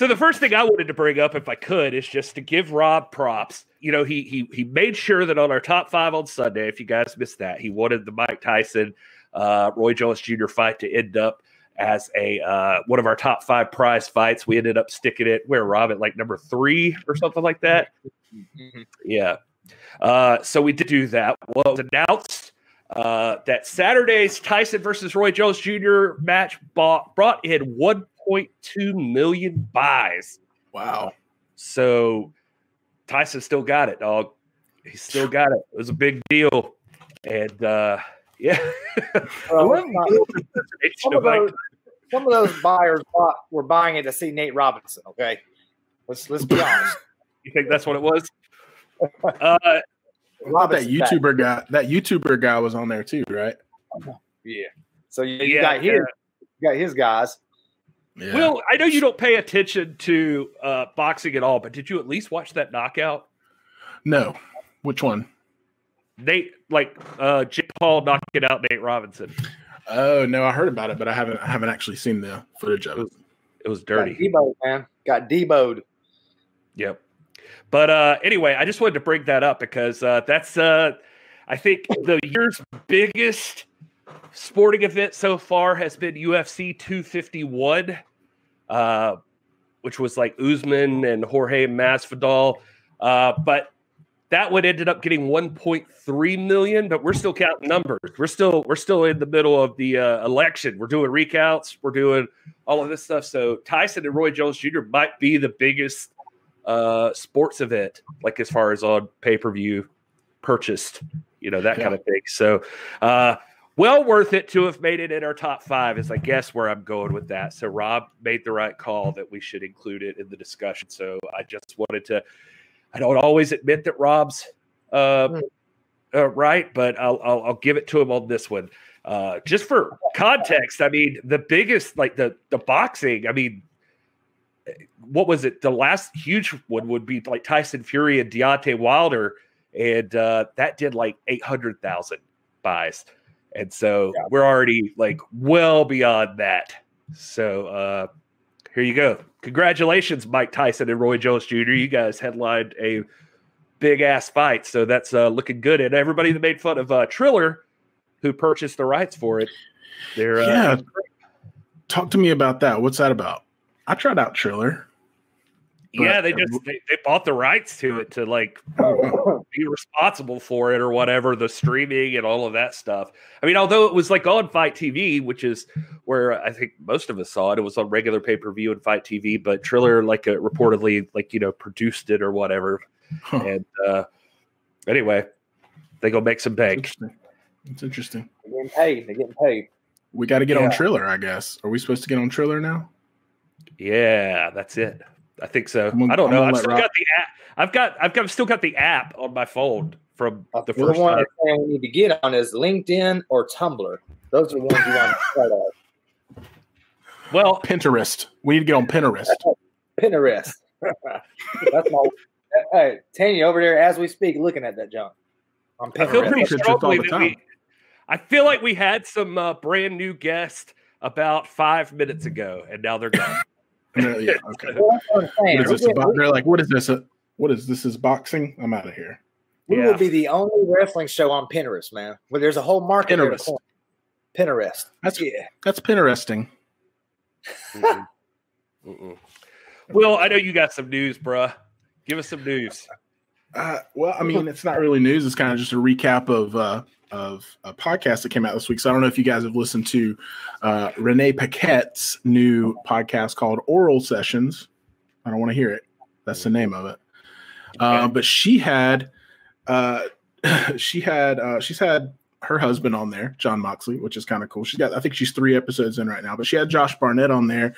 So the first thing I wanted to bring up, if I could, is just to give Rob props. You know, he he he made sure that on our top five on Sunday, if you guys missed that, he wanted the Mike Tyson, uh, Roy Jones Jr. fight to end up as a uh, one of our top five prize fights. We ended up sticking it where Rob at like number three or something like that. Mm-hmm. Yeah. Uh, so we did do that. Well, it was announced uh, that Saturday's Tyson versus Roy Jones Jr. match bought, brought in 1.2 million buys. Wow. So Tyson still got it, dog. He still got it. It was a big deal. And uh, yeah. Well, some, of those, some of those buyers bought, were buying it to see Nate Robinson, okay? Let's let's be honest. You think that's what it was? Uh, that YouTuber guy, that YouTuber guy was on there too, right? Yeah. So you, you yeah, got his, yeah. you got his guys. Yeah. Well, I know you don't pay attention to uh, boxing at all, but did you at least watch that knockout? No. Which one? Nate, like uh, Jake Paul knocking out Nate Robinson. Oh no, I heard about it, but I haven't. I haven't actually seen the footage of it. It was, it was dirty. Got deboed, man. Got deboed. Yep. But uh, anyway, I just wanted to bring that up because uh, that's, uh, I think, the year's biggest sporting event so far has been UFC 251, uh, which was like Usman and Jorge Masvidal. Uh, but that one ended up getting 1.3 million. But we're still counting numbers. We're still we're still in the middle of the uh, election. We're doing recounts. We're doing all of this stuff. So Tyson and Roy Jones Jr. might be the biggest uh, sports event, like as far as on pay per view purchased, you know, that yeah. kind of thing. So, uh, well worth it to have made it in our top five, is I guess where I'm going with that. So, Rob made the right call that we should include it in the discussion. So, I just wanted to, I don't always admit that Rob's uh, hmm. uh, right, but I'll, I'll, I'll give it to him on this one. Uh, just for context, I mean, the biggest, like the the boxing, I mean, what was it? The last huge one would be like Tyson Fury and Deontay Wilder, and uh, that did like eight hundred thousand buys, and so yeah. we're already like well beyond that. So uh, here you go. Congratulations, Mike Tyson and Roy Jones Jr. You guys headlined a big ass fight, so that's uh, looking good. And everybody that made fun of uh, Triller, who purchased the rights for it, they're uh, yeah. Talk to me about that. What's that about? I tried out Triller. Yeah, they just they, they, bought the rights to it to like be responsible for it or whatever, the streaming and all of that stuff. I mean, although it was like on FITE TV, which is where I think most of us saw it, it was on regular pay per view and FITE TV, but Triller like uh, reportedly like you know produced it or whatever. Huh. And uh, anyway, they go make some bank. It's interesting. They're getting paid. They're getting paid. We got to get yeah. on Triller, I guess. Are we supposed to get on Triller now? Yeah, that's it. I think so. Gonna, I don't know. I've still Rob... got the app. I've got. I've got. I've still got the app on my phone from the, the first one we need to get on is LinkedIn or Tumblr. Those are the ones you want to start on. Well, Pinterest. We need to get on Pinterest. Pinterest. That's my. Hey, Tanya over there as we speak, looking at that junk on Pinterest. I feel pretty strongly that we. I feel like we had some uh, brand new guests about five minutes ago, and now they're gone yeah, okay. what is this about? They're like, what is this? Uh, what is this? Is boxing? I'm out of here. We yeah. will be the only wrestling show on Pinterest, man. Where there's a whole market. Pinterest. Pinterest. That's yeah. That's Pinteresting. Mm-mm. Mm-mm. Well, I know you got some news, bruh. Give us some news. Uh, well, I mean, it's not really news. It's kind of just a recap of uh, of a podcast that came out this week. So I don't know if you guys have listened to uh, Renee Paquette's new podcast called Oral Sessions. I don't want to hear it. That's the name of it. Uh, but she had, uh, she had, uh, she's had her husband on there, Jon Moxley, which is kind of cool. She's got, I think she's three episodes in right now, but she had Josh Barnett on there,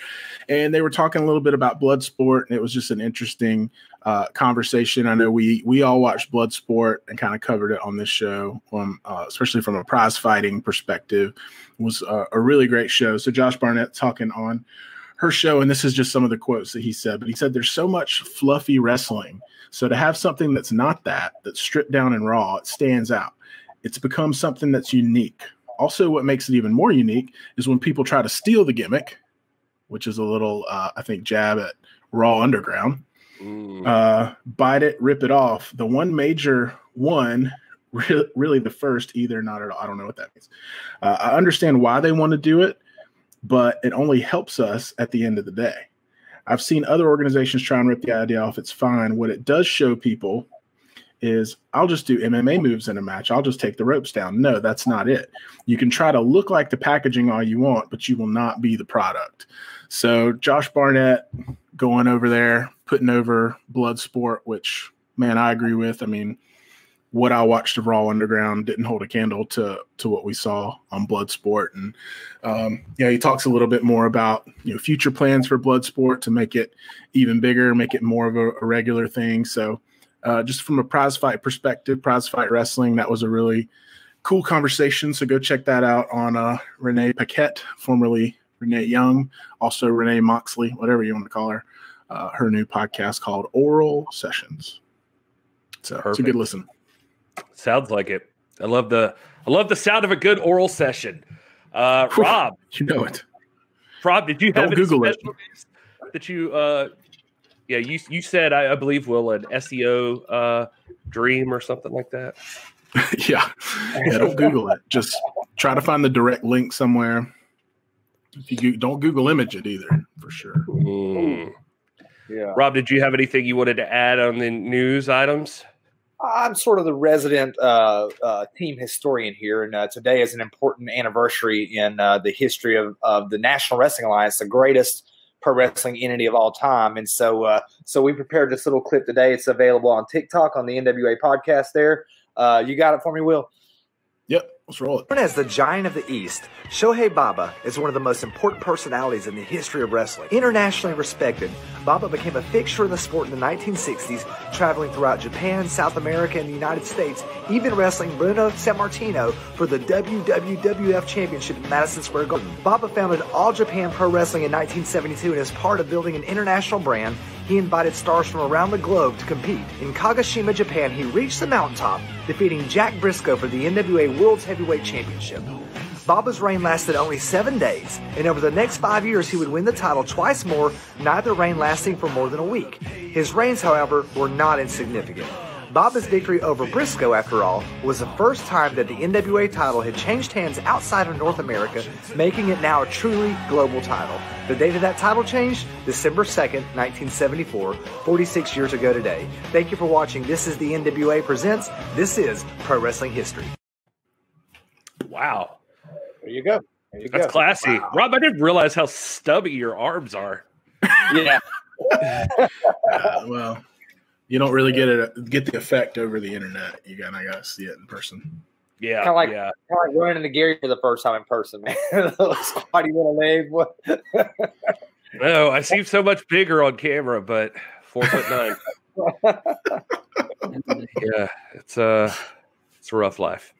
and they were talking a little bit about Bloodsport, and it was just an interesting uh, conversation. I know we we all watched Bloodsport and kind of covered it on this show, um, uh, especially from a prize fighting perspective. It was a, a really great show. So Josh Barnett talking on her show, and this is just some of the quotes that he said. But he said, "There's so much fluffy wrestling." So to have something that's not that, that's stripped down and raw, it stands out it's become something that's unique. Also, what makes it even more unique is when people try to steal the gimmick, which is a little, uh, I think, jab at Raw Underground. Mm. Uh, bite it, rip it off. The one major one, re- really the first, either not at all. I don't know what that means. Uh, I understand why they want to do it, but it only helps us at the end of the day. I've seen other organizations try and rip the idea off. It's fine. What it does show people is I'll just do MMA moves in a match. I'll just take the ropes down. No, that's not it. You can try to look like the packaging all you want, but you will not be the product. So Josh Barnett going over there, putting over Bloodsport, which man, I agree with. I mean, what I watched of Raw Underground didn't hold a candle to to what we saw on Bloodsport, and um, yeah, he talks a little bit more about you know future plans for Bloodsport to make it even bigger, make it more of a, a regular thing. So, uh, just from a prize fight perspective, prize fight wrestling, that was a really cool conversation. So go check that out on uh, Renee Paquette, formerly Renee Young, also Renee Moxley, whatever you want to call her. Uh, her new podcast called Oral Sessions. So it's a good listen. Sounds like it. I love the I love the sound of a good oral session. Uh, Rob, You know it. Rob, did you Don't have any Google it. that you? Uh, yeah, you you said I, I believe Will an SEO uh, dream or something like that. yeah. Yeah, don't Google it. Just try to find the direct link somewhere. If you don't Google image it either, for sure. Mm. Yeah. Rob, did you have anything you wanted to add on the news items? I'm sort of the resident uh, uh, team historian here, and uh, today is an important anniversary in uh, the history of, of the National Wrestling Alliance, the greatest pro wrestling entity of all time. And so, uh, so we prepared this little clip today. It's available on TikTok on the NWA podcast. There, uh, you got it for me, Will. Yep, let's roll it. Known as the Giant of the East, Shohei Baba is one of the most important personalities in the history of wrestling. Internationally respected, Baba became a fixture in the sport in the 1960s, traveling throughout Japan, South America, and the United States, even wrestling Bruno Sammartino for the WWWF Championship in Madison Square Garden. Baba founded All Japan Pro Wrestling in 1972 and as part of building an international brand, he invited stars from around the globe to compete. In Kagoshima, Japan, he reached the mountaintop, defeating Jack Brisco for the NWA World's Heavyweight Championship. Baba's reign lasted only seven days, and over the next five years, he would win the title twice more, neither reign lasting for more than a week. His reigns, however, were not insignificant. Baba's victory over Brisco, after all, was the first time that the NWA title had changed hands outside of North America, making it now a truly global title. The date of that title change? December 2nd, 1974, 46 years ago today. Thank you for watching. This is the NWA Presents. This is Pro Wrestling History. Wow, There you go. There you that's go. classy, Rob. I didn't realize how stubby your arms are. Yeah. Uh, well, you don't really get it get the effect over the internet. You gotta gotta see it in person. Yeah, Kinda like- yeah. Kind of like running into Gary for the first time in person, man. Those squatty little legs. What? No, I seem so much bigger on camera, but four foot nine. yeah, it's a it's a rough life.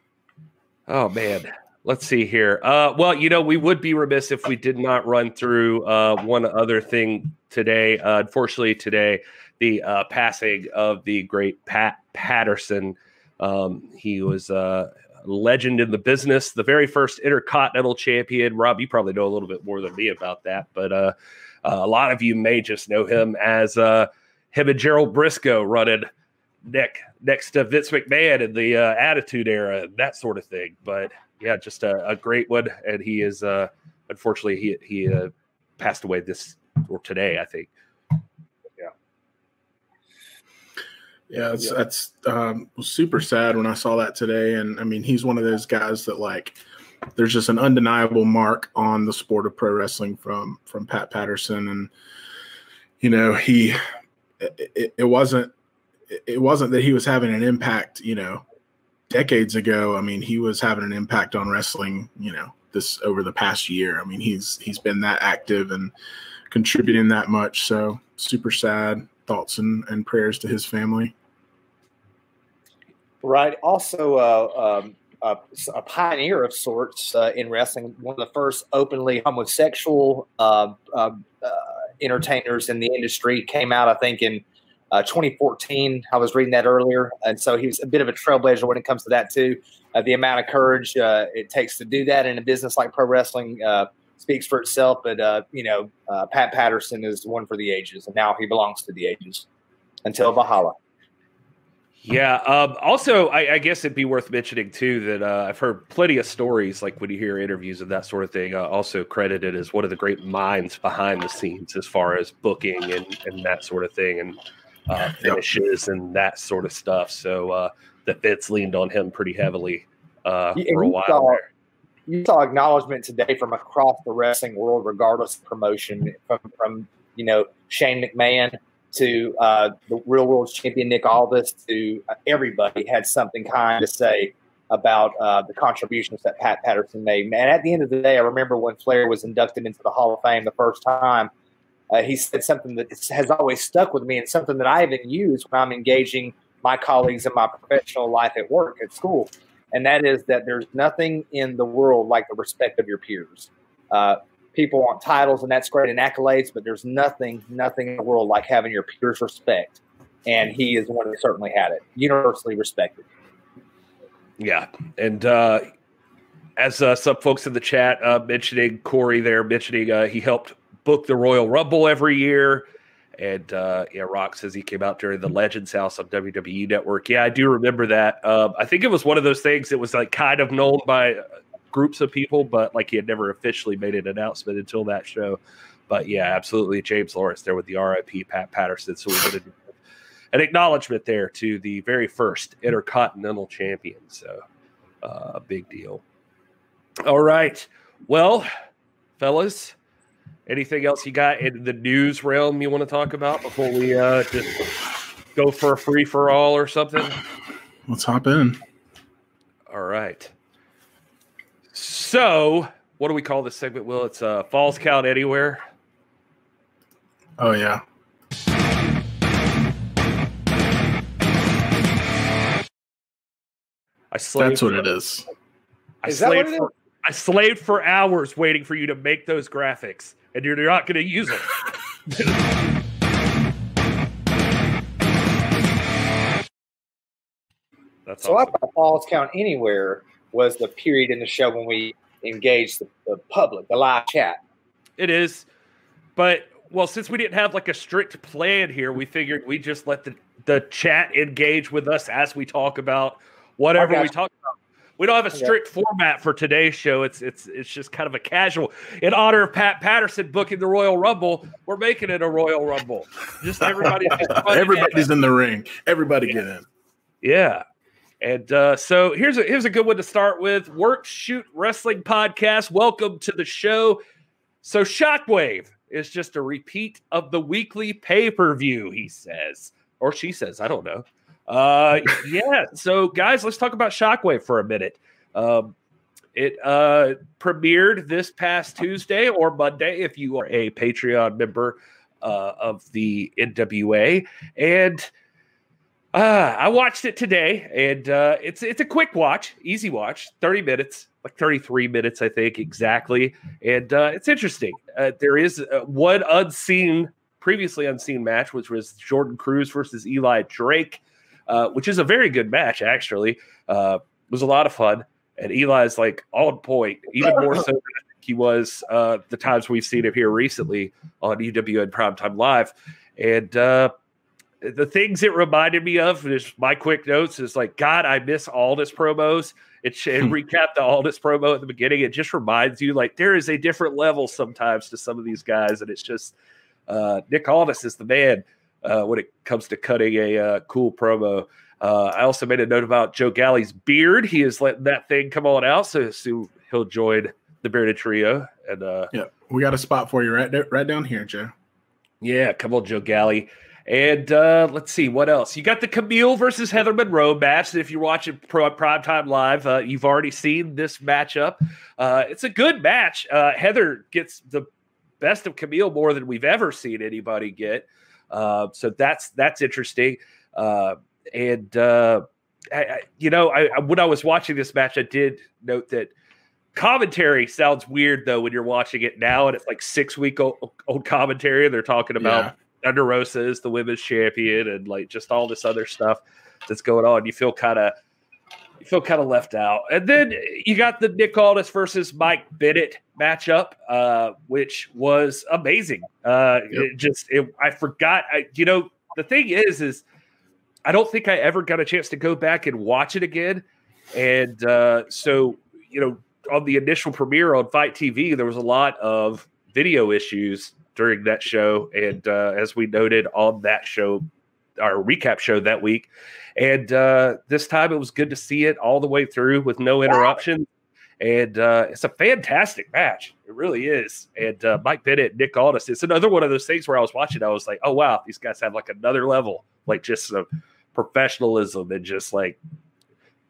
Oh man, let's see here. Uh, well, you know, we would be remiss if we did not run through uh, one other thing today. Uh, unfortunately, today the uh, passing of the great Pat Patterson. Um, he was uh, a legend in the business, the very first Intercontinental Champion. Rob, you probably know a little bit more than me about that, but uh, a lot of you may just know him as him and Gerald Brisco running neck next to Vince McMahon in the uh, Attitude Era, and that sort of thing. But yeah, just a, a great one, and he is uh, unfortunately he he uh, passed away this or today, I think. Yeah, yeah it's, that's um, super sad when I saw that today. And I mean, he's one of those guys that like there's just an undeniable mark on the sport of pro wrestling from from Pat Patterson, and you know he it, it wasn't it wasn't that he was having an impact, you know, decades ago. I mean, he was having an impact on wrestling, you know, this over the past year. I mean, he's he's been that active and contributing that much. So super sad. Thoughts and, and prayers to his family. Right. Also, uh, um, a, a pioneer of sorts uh, in wrestling. One of the first openly homosexual uh, uh, uh, entertainers in the industry came out, I think, in uh, 2014. I was reading that earlier, and so he was a bit of a trailblazer when it comes to that too. Uh, the amount of courage uh, it takes to do that in a business like pro wrestling. Uh, speaks for itself. But uh, you know, uh, Pat Patterson is one for the ages, and now he belongs to the ages until Valhalla. Yeah. Um, also, I, I, guess it'd be worth mentioning too that uh, I've heard plenty of stories, like when you hear interviews and that sort of thing, uh, also credited as one of the great minds behind the scenes as far as booking and, and that sort of thing, and uh, finishes and that sort of stuff. So uh, the Fitz leaned on him pretty heavily uh, for a while. Saw, there. You saw acknowledgement today from across the wrestling world, regardless of promotion, from, from you know Shane McMahon to uh, the real world champion Nick Aldis to uh, everybody had something kind to say about uh, the contributions that Pat Patterson made. And at the end of the day, I remember when Flair was inducted into the Hall of Fame the first time, uh, he said something that has always stuck with me and something that I even use when I'm engaging my colleagues in my professional life at work, at school. And that is that there's nothing in the world like the respect of your peers. Uh, people want titles and that's great and accolades, but there's nothing, nothing in the world like having your peers respect. And he is one that certainly had it, universally respected. Yeah. And uh, as uh, some folks in the chat uh, mentioning Corey there, mentioning uh, he helped book the Royal Rumble every year. And uh, yeah, Rock says he came out during the Legends House on WWE Network. Yeah, I do remember that. Um, I think it was one of those things that was like kind of known by groups of people, but like he had never officially made an announcement until that show. But yeah, absolutely, James Lawrence there with the RIP Pat Patterson. So we wanted an acknowledgement there to the very first Intercontinental Champion. So uh, big deal. All right, well, fellas, anything else you got in the news realm you want to talk about before we uh, just go for a free for all or something? Let's hop in. All right. So, what do we call this segment? Will it's uh, Falls Count Anywhere? Oh yeah. I slaved That's what for, it is. I is slaved for, is? I slaved for hours waiting for you to make those graphics, and you're not going to use them. That's so awesome. I thought Falls Count Anywhere was the period in the show when we engaged the, the public, the live chat. It is, but well, since we didn't have like a strict plan here, we figured we just let the the chat engage with us as we talk about whatever we talk about. We don't have a strict okay. format for today's show. It's it's it's just kind of a casual. In honor of Pat Patterson booking the Royal Rumble, we're making it a Royal Rumble. Just everybody. Everybody's in the ring. Everybody yeah. get in. Yeah. And uh, so here's a here's a good one to start with. Work Shoot Wrestling Podcast. Welcome to the show. So Shockwave is just a repeat of the weekly pay per view. He says, or she says, I don't know. Uh, yeah. So guys, let's talk about Shockwave for a minute. Um, it uh, premiered this past Tuesday or Monday if you are a Patreon member uh, of the NWA, and uh, I watched it today, and uh, it's it's a quick watch, easy watch, thirty minutes, like thirty three minutes, I think exactly, and uh, it's interesting. Uh, there is uh, one unseen, previously unseen match, which was Jordan Cruz versus Eli Drake, uh, which is a very good match actually. it was a lot of fun, and Eli's like on point, even more so than he was the times we've seen him here recently on UWN Primetime Live, and the things it reminded me of is my quick notes is like God, I miss Aldis promos. It, it hmm. recapped the Aldis promo at the beginning. It just reminds you like there is a different level sometimes to some of these guys, and it's just uh, Nick Aldis is the man uh, when it comes to cutting a uh, cool promo. Uh, I also made a note about Joe Galli's beard. He is letting that thing come on out, so, so he'll join the bearded trio. And uh, yeah, we got a spot for you right right down here, Joe. Yeah, come on, Joe Galli. And uh, let's see what else. You got the Kamille versus Heather Monroe match. If you're watching Pro Prime Time Live, uh, you've already seen this matchup. Uh, it's a good match. Uh, Heather gets the best of Kamille more than we've ever seen anybody get. Uh, so that's that's interesting. Uh, and I, I, you know, I, when I was watching this match, I did note that commentary sounds weird though when you're watching it now, and it's like six week old, old commentary. They're talking about. Yeah Thunder Rosa is the women's champion and like just all this other stuff that's going on. You feel kind of you feel kind of left out. And then you got the Nick Aldis versus Mike Bennett matchup, uh, which was amazing. Uh, yep. It just it, I forgot. I, you know, the thing is, is I don't think I ever got a chance to go back and watch it again. And uh, so, you know, on the initial premiere on FITE TV, there was a lot of video issues during that show. And uh, as we noted on that show, our recap show that week, and uh, this time it was good to see it all the way through with no interruption. And uh, it's a fantastic match. It really is. And uh, Mike Bennett, Nick Aldis, it's another one of those things where I was watching, I was like, oh, wow, these guys have like another level, like just some professionalism and just like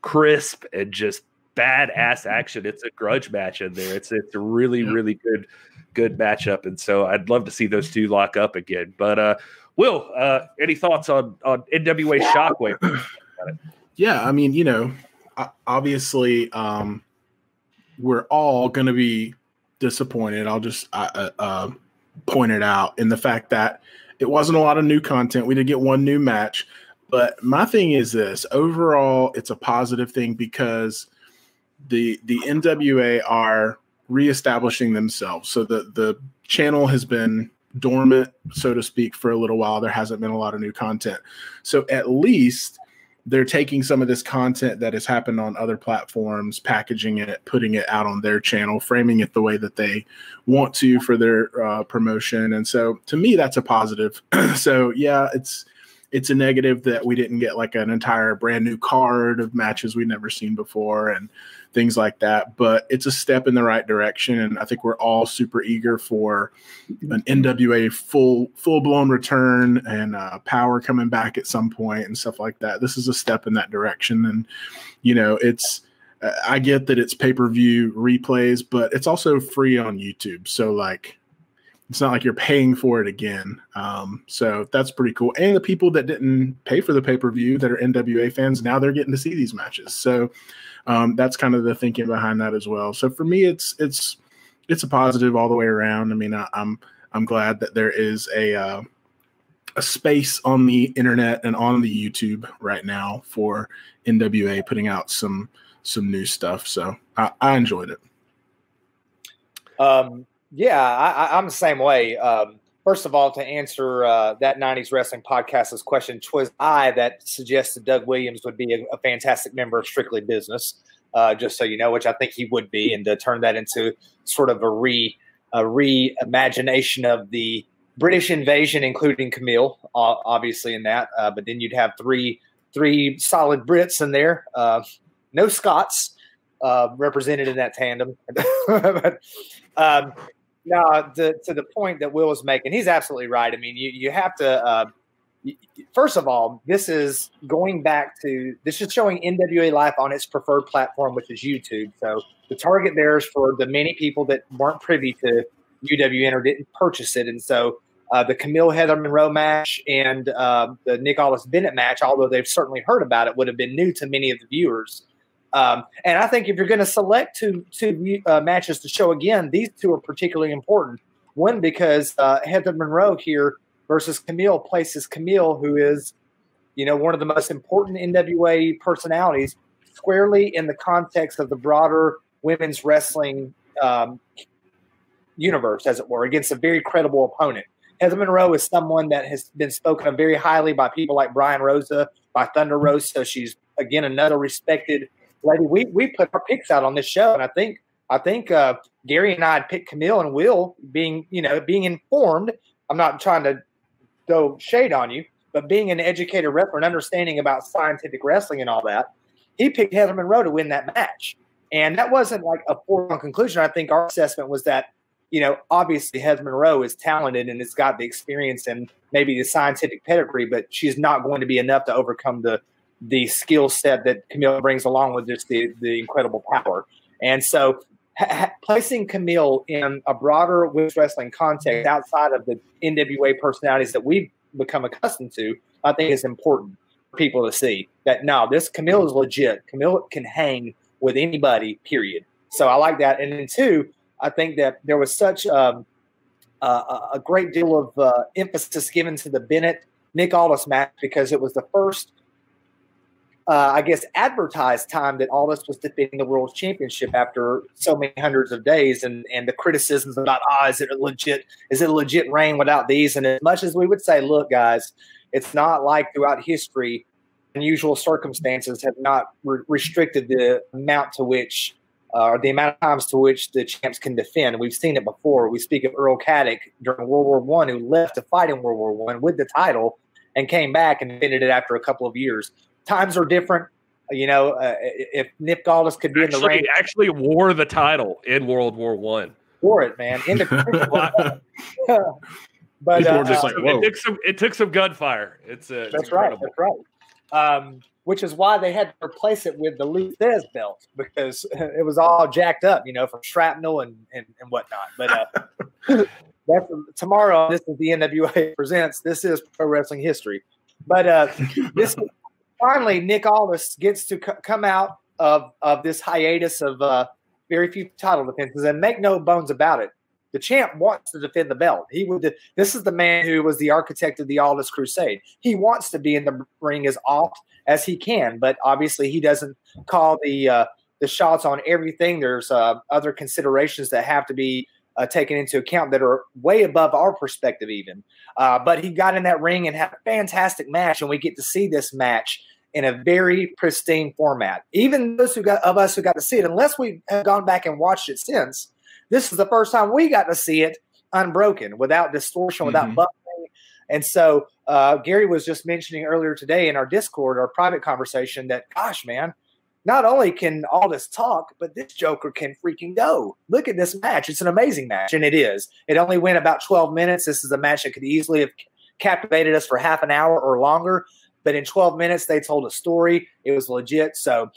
crisp and just badass action. It's a grudge match in there. It's it's a really, really good, good matchup. And so I'd love to see those two lock up again. But uh Will, uh, any thoughts on on NWA Shockwave? yeah, I mean, you know, obviously, um, we're all going to be disappointed. I'll just uh, uh, point it out in the fact that it wasn't a lot of new content. We did get one new match, but my thing is this: overall, it's a positive thing because the the NWA are reestablishing themselves. So the the channel has been dormant, so to speak, for a little while. There hasn't been a lot of new content. So at least they're taking some of this content that has happened on other platforms, packaging it, putting it out on their channel, framing it the way that they want to for their uh, promotion. And so to me, that's a positive. so yeah, it's it's a negative that we didn't get like an entire brand new card of matches we'd never seen before and things like that. But it's a step in the right direction, and I think we're all super eager for an NWA full full blown return and uh, power coming back at some point and stuff like that. This is a step in that direction, and you know it's. I get that it's pay per view replays, but it's also free on YouTube. So like it's not like you're paying for it again. Um, so that's pretty cool. And the people that didn't pay for the pay per view that are NWA fans now they're getting to see these matches. So um, that's kind of the thinking behind that as well. So for me, it's it's it's a positive all the way around. I mean, I, am I'm, I'm glad that there is a uh, a space on the internet and on the YouTube right now for NWA putting out some some new stuff. So I, I enjoyed it. Um, yeah, I, am the same way. Um, first of all, to answer uh, that 90s Wrestling Podcast's question, was I that suggested Doug Williams would be a, a fantastic member of Strictly Business, uh, just so you know, which I think he would be, and to turn that into sort of a re a reimagination of the British invasion, including Kamille, obviously in that. Uh, but then you'd have three three solid Brits in there, uh, no Scots uh, represented in that tandem. but, um, no, to, to the point that Will was making, he's absolutely right. I mean, you, you have to, uh, first of all, this is going back to, this is showing NWA Life on its preferred platform, which is YouTube. So the target there is for the many people that weren't privy to UWN or didn't purchase it. And so uh, the Kamille Heather Monroe match and uh, the Nick Aldis Bennett match, although they've certainly heard about it, would have been new to many of the viewers. Um, and I think if you're going to select two two uh, matches to show again, these two are particularly important. One because uh, Heather Monroe here versus Kamille places Kamille, who is, you know, one of the most important NWA personalities, squarely in the context of the broader women's wrestling um, universe, as it were, against a very credible opponent. Heather Monroe is someone that has been spoken of very highly by people like Brian Rosa, by Thunder Rosa. So she's again another respected lady, we we put our picks out on this show, and I think I think uh, Gary and I had picked Kamille and Will being you know being informed. I'm not trying to throw shade on you, but being an educated wrestler and understanding about scientific wrestling and all that, he picked Heather Monroe to win that match, and that wasn't like a foregone conclusion. I think our assessment was that you know, obviously Heather Monroe is talented and has got the experience and maybe the scientific pedigree, but she's not going to be enough to overcome the the skill set that Kamille brings along with just the, the incredible power. And so ha- placing Kamille in a broader women's wrestling context outside of the NWA personalities that we've become accustomed to, I think is important for people to see that now this Kamille is legit. Kamille can hang with anybody, period. So I like that. And then two, I think that there was such um, uh, a great deal of uh, emphasis given to the Bennett Nick Aldis match because it was the first uh, I guess, advertised time that Aldis was defending the world championship after so many hundreds of days, and and the criticisms about, ah, is it legit, is it legit reign without these? And as much as we would say, look, guys, it's not like throughout history, unusual circumstances have not re- restricted the amount to which. Uh, or the amount of times to which the champs can defend. We've seen it before. We speak of Earl Caddock during World War One, who left to fight in World War One with the title and came back and defended it after a couple of years times are different. You know, uh, if Nick Aldis could be actually, in the ring, actually wore the title in World War One. Wore it, man. In the but uh, just like, it took some it took some gunfire. It's uh, that's it's right. That's right. Um, which is why they had to replace it with the Lou Thesz belt because it was all jacked up, you know, from shrapnel and and, and whatnot. But uh, that's tomorrow. This is the NWA presents. This is pro wrestling history. But uh, this finally, Nick Aldis gets to c- come out of, of this hiatus of uh, very few title defenses. And make no bones about it, the champ wants to defend the belt. He would. This is the man who was the architect of the Aldis Crusade. He wants to be in the ring as oft as he can, but obviously he doesn't call the uh, the shots on everything. There's uh, other considerations that have to be uh, taken into account that are way above our perspective, even. Uh, but he got in that ring and had a fantastic match, and we get to see this match in a very pristine format. Even those who got of us who got to see it, unless we have gone back and watched it since, this is the first time we got to see it unbroken, without distortion, without mm-hmm. buffering. And so uh, Gary was just mentioning earlier today in our Discord, our private conversation, that gosh, man, not only can all this talk, but this Joker can freaking go. Look at this match; it's an amazing match, and it is. It only went about twelve minutes. This is a match that could easily have captivated us for half an hour or longer. But in 12 minutes, they told a story. It was legit. So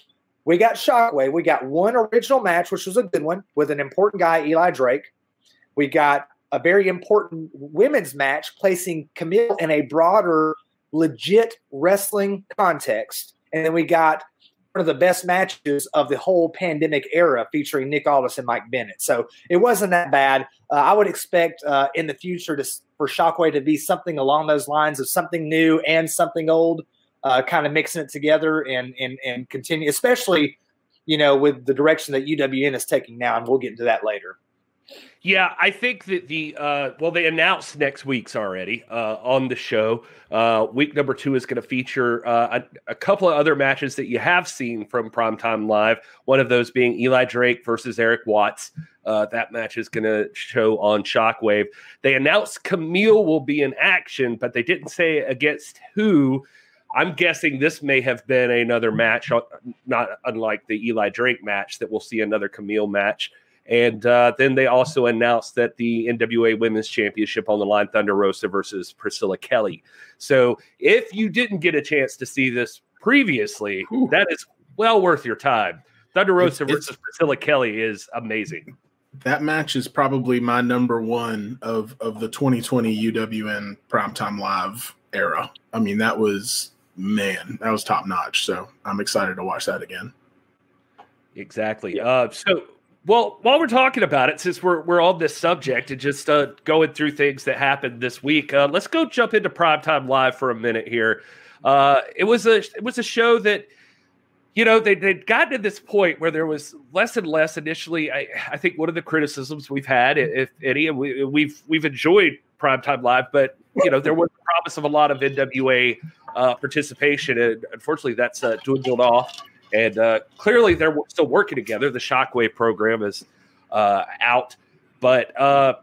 we got Shockwave. We got one original match, which was a good one with an important guy, Eli Drake. We got a very important women's match, placing Kamille in a broader, legit wrestling context. And then we got one of the best matches of the whole pandemic era featuring Nick Aldis and Mike Bennett. So it wasn't that bad. Uh, I would expect uh, in the future to, for Shockwave to be something along those lines of something new and something old, uh, kind of mixing it together and, and, and continue, especially, you know, with the direction that UWN is taking now. And we'll get into that later. Yeah, I think that the uh, well, they announced next week's already uh, on the show. Uh, week number two is going to feature uh, a, a, couple of other matches that you have seen from Primetime Live. One of those being Eli Drake versus Eric Watts. Uh, that match is going to show on Shockwave. They announced Kamille will be in action, but they didn't say against who. I'm guessing this may have been another match, uh, not unlike the Eli Drake match that we'll see another Kamille match. And uh, then they also announced that the NWA Women's Championship on the line, Thunder Rosa versus Priscilla Kelly. So if you didn't get a chance to see this previously, Ooh. that is well worth your time. Thunder Rosa it's, versus it's, Priscilla Kelly is amazing. That match is probably my number one of of the 2020 UWN Primetime Live era. I mean, that was man, that was top notch. So I'm excited to watch that again. Exactly. Uh, so well, while we're talking about it, since we're we're on this subject and just uh, going through things that happened this week, uh, let's go jump into primetime live for a minute here. Uh, it was a it was a show that you know they they'd gotten to this point where there was less and less initially. I, I think one of the criticisms we've had, if any, and we, we've we've enjoyed primetime live, but you know there was a promise of a lot of NWA uh, participation, and unfortunately that's uh, dwindled off. And uh, clearly, they're still working together. The Shockwave program is uh, out, but uh,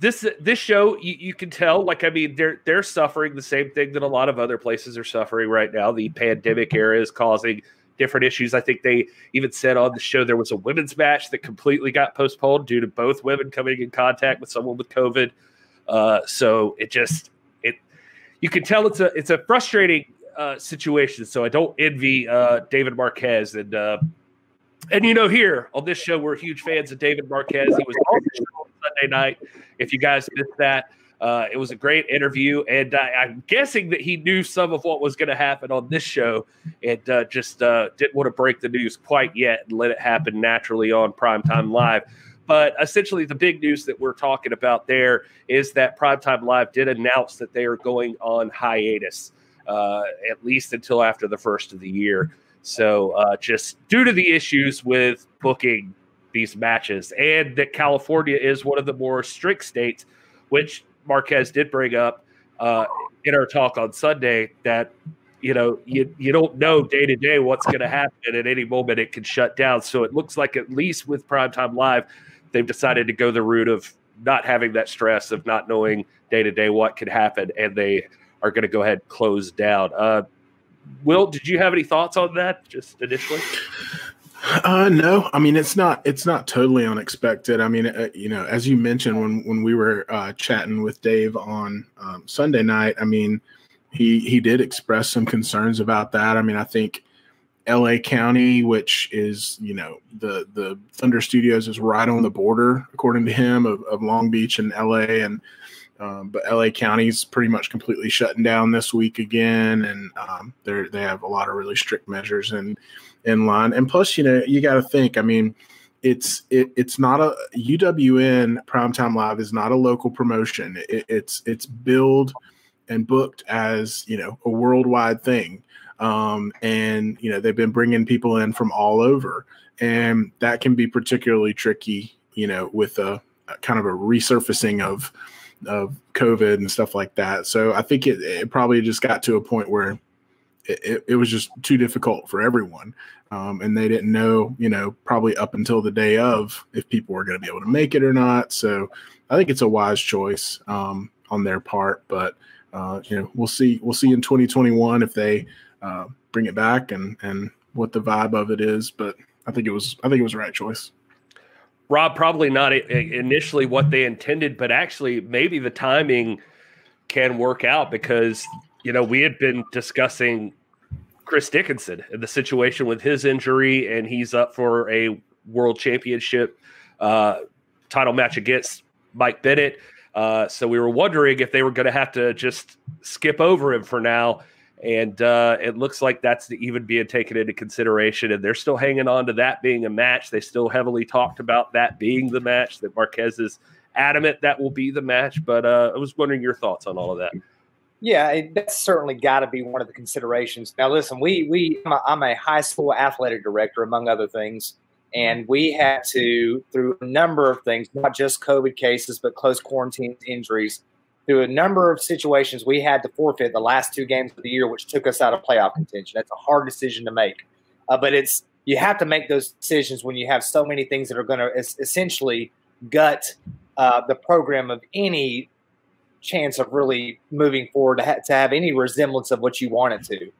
this this show you, you, can tell. Like, I mean, they're they're suffering the same thing that a lot of other places are suffering right now. The pandemic era is causing different issues. I think they even said on the show there was a women's match that completely got postponed due to both women coming in contact with someone with COVID. Uh, so it just it you can tell it's a it's a frustrating uh, situations. So I don't envy uh, David Marquez and uh, and you know here on this show we're huge fans of David Marquez. He was on Sunday night. If you guys missed that, uh, it was a great interview, and I, am guessing that he knew some of what was going to happen on this show, and uh, just uh, didn't want to break the news quite yet and let it happen naturally on Primetime Live. But essentially, the big news that we're talking about there is that Primetime Live did announce that they are going on hiatus. Uh, at least until after the first of the year. So, uh, just due to the issues with booking these matches, and that California is one of the more strict states, which Marquez did bring up uh, in our talk on Sunday, that you know you you don't know day to day what's going to happen at any moment. It can shut down. So it looks like at least with Primetime Live, they've decided to go the route of not having that stress of not knowing day to day what could happen, and they are going to go ahead and close down. Uh, Will, did you have any thoughts on that just initially? Uh, no, I mean it's not it's not totally unexpected. I mean, uh, you know, as you mentioned when when we were uh, chatting with Dave on um, Sunday night, I mean, he he did express some concerns about that. I mean, I think L.A. County, which is you know the the Thunder Studios is right on the border, according to him, of, of Long Beach and L.A. and um, but LA County's pretty much completely shutting down this week again, and um, they they have a lot of really strict measures in in line. And plus, you know, you got to think. I mean, it's it, it's not a UWN Primetime Live is not a local promotion. It, it's it's billed and booked as you know a worldwide thing, um, and you know they've been bringing people in from all over, and that can be particularly tricky. You know, with a, a kind of a resurfacing of of COVID and stuff like that. So I think it, it probably just got to a point where it, it, was just too difficult for everyone. Um, and they didn't know, you know, probably up until the day of if people were going to be able to make it or not. So I think it's a wise choice um, on their part. But uh, you know, we'll see. We'll see in 2021 if they uh, bring it back and and what the vibe of it is. But I think it was. I think it was the right choice. Rob, probably not initially what they intended, but actually maybe the timing can work out because you know we had been discussing Chris Dickinson and the situation with his injury, and he's up for a world championship uh, title match against Mike Bennett. Uh, so we were wondering if they were going to have to just skip over him for now and uh, it looks like that's even being taken into consideration. And they're still hanging on to that being a match. They still heavily talked about that being the match. That Marquez is adamant that will be the match. But uh, I was wondering your thoughts on all of that. Yeah, that's certainly got to be one of the considerations. Now, listen, we we I'm a, I'm a high school athletic director, among other things, and we had to through a number of things, not just COVID cases, but close quarantine injuries through a number of situations, we had to forfeit the last two games of the year, which took us out of playoff contention. That's a hard decision to make, uh, but it's you have to make those decisions when you have so many things that are going to essentially gut uh, the program of any chance of really moving forward to, ha- to, have any resemblance of what you want it to.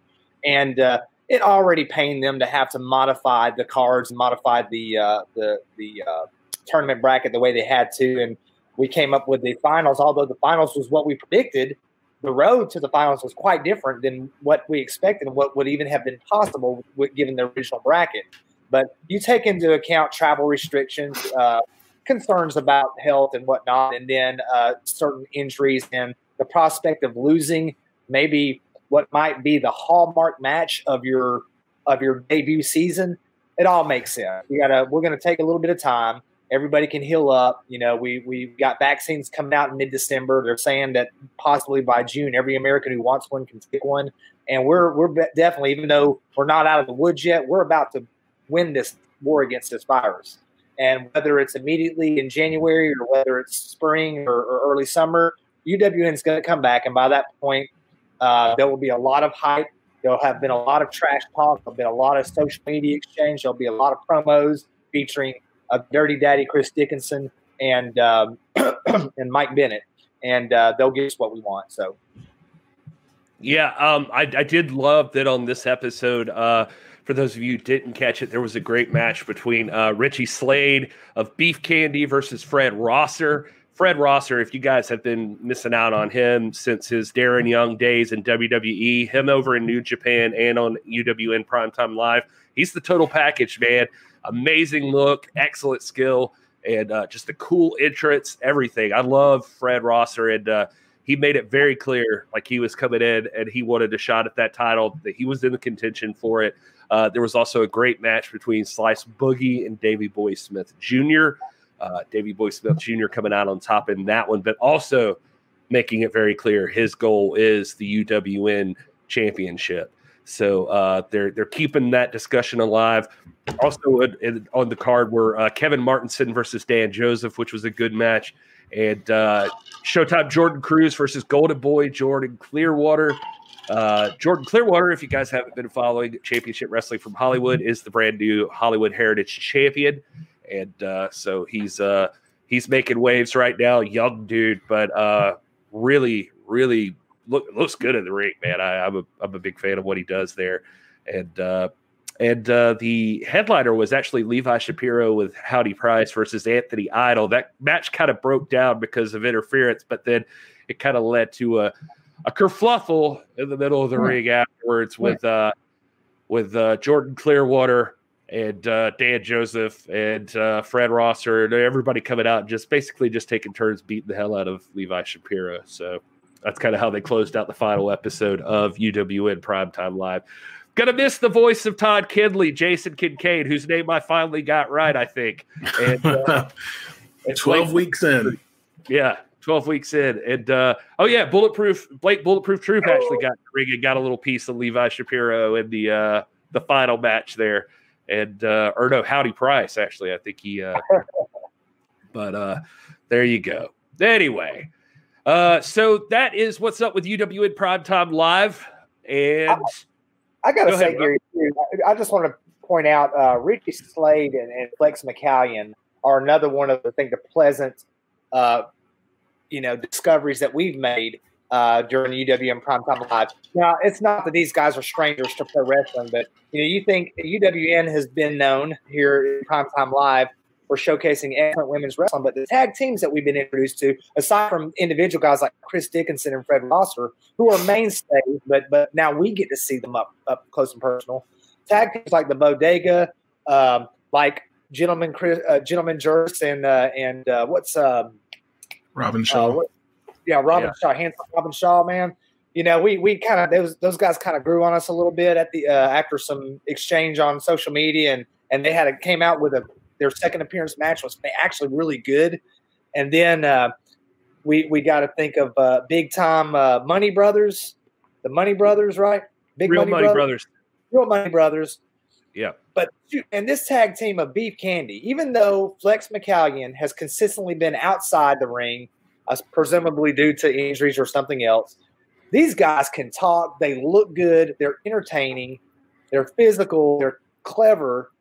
And uh, it already pained them to have to modify the cards modify the uh, the the uh, tournament bracket the way they had to, and we came up with the finals. Although the finals was what we predicted, the road to the finals was quite different than what we expected and what would even have been possible with, given the original bracket. But you take into account travel restrictions, uh, concerns about health and whatnot, and then uh, certain injuries and the prospect of losing maybe what might be the hallmark match of your of your debut season. It all makes sense. We gotta we're gonna take a little bit of time everybody can heal up. You know, we we've got vaccines coming out in mid December. They're saying that possibly by June, every American who wants one can take one. And we're we're definitely, even though we're not out of the woods yet, we're about to win this war against this virus. And whether it's immediately in January or whether it's spring or, or early summer, UWN is going to come back, and by that point, uh, there will be a lot of hype. There'll have been a lot of trash talk. There'll be a lot of social media exchange. There'll be a lot of promos featuring uh, Dirty Daddy Chris Dickinson and um, and Mike Bennett, and uh, they'll give us what we want. So, yeah, um, I, I did love that on this episode. Uh, for those of you didn't catch it, there was a great match between uh, Richie Slade of Beef Candy versus Fred Rosser. Fred Rosser, if you guys have been missing out on him since his Darren Young days in WWE, him over in New Japan and on UWN Primetime Live, he's the total package, man amazing look, excellent skill, and uh, just a cool entrance, everything. I love Fred Rosser, and uh, he made it very clear like he was coming in and he wanted a shot at that title, that he was in the contention for it. Uh, there was also a great match between Slice Boogie and Davy Boy Smith Jr. Uh, Davy Boy Smith Jr. coming out on top in that one, but also making it very clear his goal is the UWN championship. So uh, they're they're keeping that discussion alive. Also in, on the card were uh, Kevin Martenson versus Dan Joseph, which was a good match, and uh, Showtime Jordan Cruz versus Golden Boy Jordan Clearwater. Uh, Jordan Clearwater, if you guys haven't been following Championship Wrestling from Hollywood, is the brand new Hollywood Heritage Champion, and uh, so he's uh, he's making waves right now. Young dude, but uh, really, really look, looks good in the ring, man. I, am a I'm a big fan of what he does there, and uh, and uh, the headliner was actually Levi Shapiro with Howdy Price versus Anthony Idol. That match kind of broke down because of interference, but then it kind of led to a a kerfluffle in the middle of the ring afterwards with uh, with uh, Jordan Clearwater and uh, Dan Joseph and uh, Fred Rosser and everybody coming out and just basically just taking turns beating the hell out of Levi Shapiro. So that's kind of how they closed out the final episode of UWN Primetime Live. Gonna miss the voice of Todd Kinley, Jason Kincaid, whose name I finally got right, I think. And, uh, 12 weeks in. Yeah, 12 weeks in. And uh, oh, yeah, Bulletproof, Blake Bulletproof Troop actually got ring and got a little piece of Levi Shapiro in the uh, the final match there. And, uh, or no, Howdy Price, actually. I think he, uh, but uh, there you go. Anyway, uh, so that is what's up with UWN Primetime Live. And I, I got to go say, Gary, I just want to point out uh, Ricky Slade and, and, Flex McCallion are another one of the, I think, the pleasant, uh, you know, discoveries that we've made uh, during UWN Primetime Live. Now, it's not that these guys are strangers to pro wrestling, but you know, you think UWN has been known here in Primetime Live we're showcasing excellent women's wrestling. But the tag teams that we've been introduced to, aside from individual guys like Chris Dickinson and Fred Rosser, who are mainstays, but but now we get to see them up up close and personal. Tag teams like the Bodega, um, like Gentleman Chris, uh, Gentleman Jurst, and uh, and uh, what's um, Robin Shaw. Uh, what, yeah, Robin yeah. Shaw, handsome Robin Shaw, man. You know, we we kind of those those guys kind of grew on us a little bit at the uh, after some exchange on social media, and and they had a, came out with a their second appearance match was actually really good. And then uh, we we got to think of uh, big time uh, Money Brothers, the Money Brothers, right? Big Real Money, Money Brothers. Brothers. Real Money Brothers. Yeah. But and this tag team of Beef Candy, even though Flex McCallion has consistently been outside the ring, uh, presumably due to injuries or something else, these guys can talk. They look good. They're entertaining. They're physical. They're clever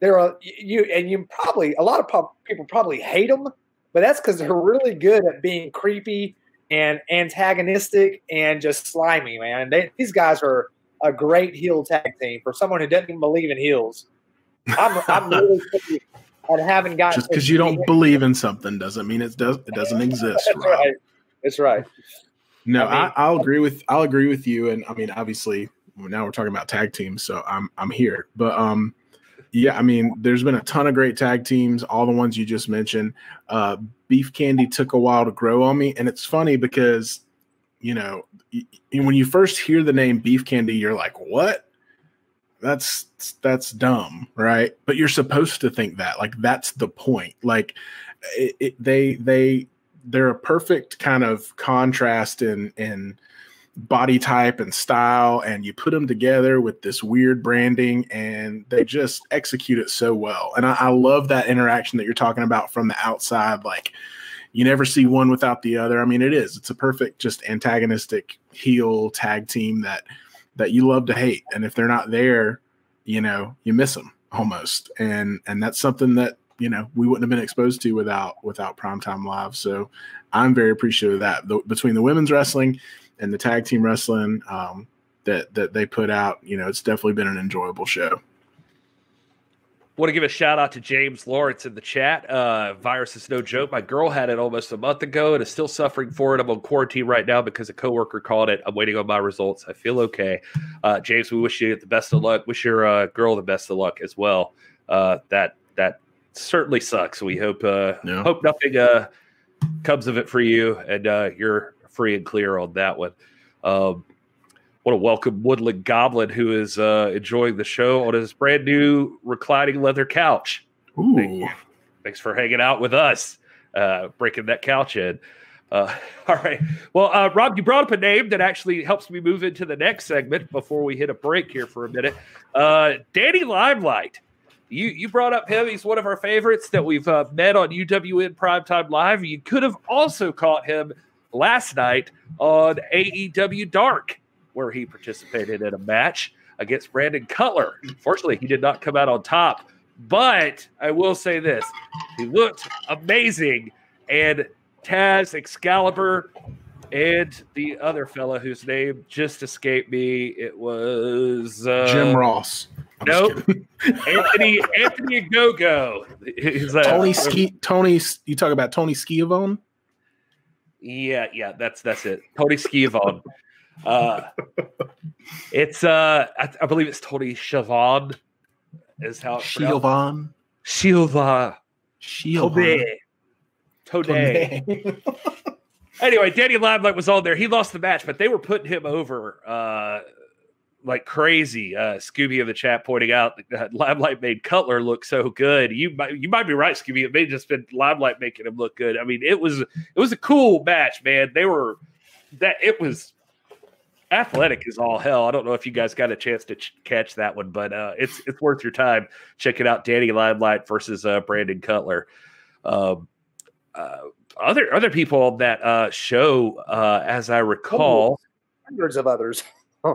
there are you and you probably a lot of people probably hate them, but that's because they're really good at being creepy and antagonistic and just slimy, man. They, these guys are a great heel tag team for someone who doesn't even believe in heels. I'm, I'm really and haven't got just because you don't believe in something doesn't mean it does it doesn't exist. That's Rob. right. That's right. No, I mean, I, will agree with I'll agree with you. And I mean, obviously, now we're talking about tag teams, so I'm I'm here. But um, yeah, I mean, there's been a ton of great tag teams, all the ones you just mentioned. Uh, Beef Candy took a while to grow on me, and it's funny because, you know, when you first hear the name Beef Candy, you're like, "What? That's that's dumb, right?" But you're supposed to think that, like, that's the point. Like, it, it, they they they're a perfect kind of contrast in in body type and style and you put them together with this weird branding and they just execute it so well. And I, I, love that interaction that you're talking about from the outside like you never see one without the other. I mean it is. It's a perfect just antagonistic heel tag team that that you love to hate. And if they're not there you know you miss them almost. And and that's something that you know we wouldn't have been exposed to without without primetime live. So i'm very appreciative of that. The, between the women's wrestling and the tag team wrestling um, that that they put out. You know, it's definitely been an enjoyable show. Want to give a shout out to James Lawrence in the chat. Uh, virus is no joke. My girl had it almost a month ago and is still suffering for it. I'm on quarantine right now because a coworker called it. I'm waiting on my results. I feel okay. Uh, James, we wish you the best of luck. Wish your uh, girl the best of luck as well. Uh, that that certainly sucks. We hope uh, yeah. hope nothing uh, comes of it for you and you're free and clear on that one. Um, want to welcome Woodland Goblin, who is uh, enjoying the show on his brand new reclining leather couch. Ooh. Thanks for hanging out with us, uh, breaking that couch in. Uh, all right. Well, uh, Rob, you brought up a name that actually helps me move into the next segment before we hit a break here for a minute. Uh, Danny Limelight. You you brought up him. He's one of our favorites that we've uh, met on UWN Primetime Live. You could have also caught him last night on AEW Dark, where he participated in a match against Brandon Cutler. Fortunately, he did not come out on top. But I will say this he looked amazing. And Taz, Excalibur, and the other fella whose name just escaped me. It was uh, Jim Ross. I'm nope. Anthony Anthony Go Uh, Tony Ski Tony you talk about Tony Schiavone? Yeah, yeah, that's that's it. Tony Schiavone. uh it's uh I, I, believe it's Tony Schiavone is how it's Schiavone. Silva. Schiavone. Today. anyway, Danny Limelight was on there. He lost the match, but they were putting him over uh, like crazy. Uh, Scooby of the chat pointing out that Limelight made Cutler look so good. You might you might be right, Scooby. It may just been Limelight making him look good. I mean, it was it was a cool match, man. They were that it was athletic as all hell. I don't know if you guys got a chance to ch- catch that one, but uh, it's it's worth your time checking out Danny Limelight versus uh, Brandon Cutler. Um, uh, other other people on that uh, show, uh, as I recall, hundreds of others.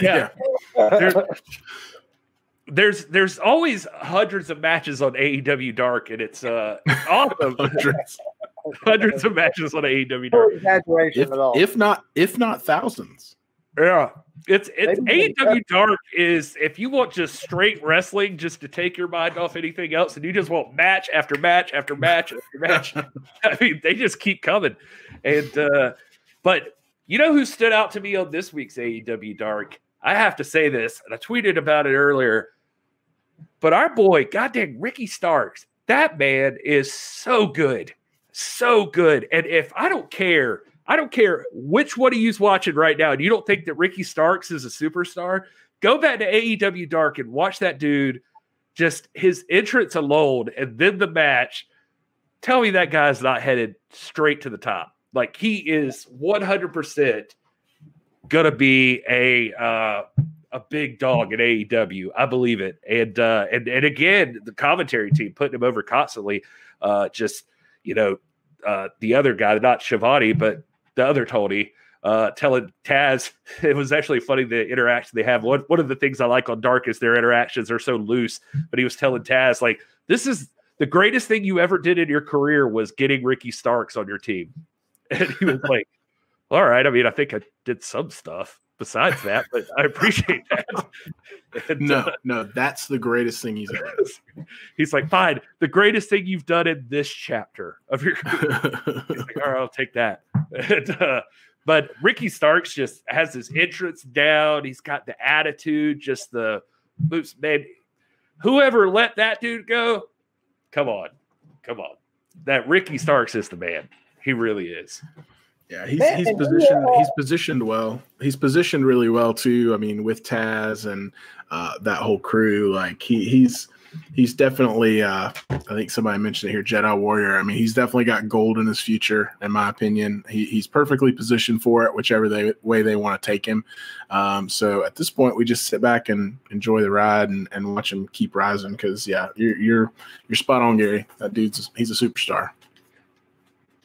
yeah. There's, there's there's always hundreds of matches on AEW Dark, and it's uh awesome. hundreds. hundreds of matches on AEW Dark. exaggeration if, at all. If not, if not thousands. Yeah, it's it's AEW Dark is if you want just straight wrestling, just to take your mind off anything else, and you just want match after match after match after match. I mean, they just keep coming. And uh but you know who stood out to me on this week's AEW Dark? I have to say this, and I tweeted about it earlier. But our boy, goddamn Ricky Starks, that man is so good, so good. And if I don't care I don't care which one of you's watching right now, and you don't think that Ricky Starks is a superstar, go back to AEW Dark and watch that dude. Just his entrance alone, and then the match. Tell me that guy's not headed straight to the top. Like he is one hundred percent gonna be a uh, a big dog at AEW. I believe it. And uh, and and again, the commentary team putting him over constantly. Uh, just you know, uh, the other guy, not Schiavone, but the other Tony, uh, telling Taz, it was actually funny the interaction they have. One, one of the things I like on Dark is their interactions are so loose, but he was telling Taz, like, this is the greatest thing you ever did in your career was getting Ricky Starks on your team. And he was like, all right. I mean, I think I did some stuff besides that, but I appreciate that. And, no, uh, no, that's the greatest thing he's ever done. He's like, fine, the greatest thing you've done in this chapter of your like, all right, I'll take that. And, uh, but Ricky Starks just has his entrance down. He's got the attitude, just the moves. Man, whoever let that dude go, come on, come on. That Ricky Starks is the man. He really is. Yeah, he's he's positioned he's positioned well. He's positioned really well too. I mean, with Taz and uh, that whole crew, like he he's he's definitely uh, I think somebody mentioned it here, Jedi Warrior. I mean, he's definitely got gold in his future, in my opinion. He, he's perfectly positioned for it, whichever they, way they want to take him. Um, so at this point, we just sit back and enjoy the ride and, and watch him keep rising. Because yeah, you're you're you're spot on, Gary. That dude's he's a superstar.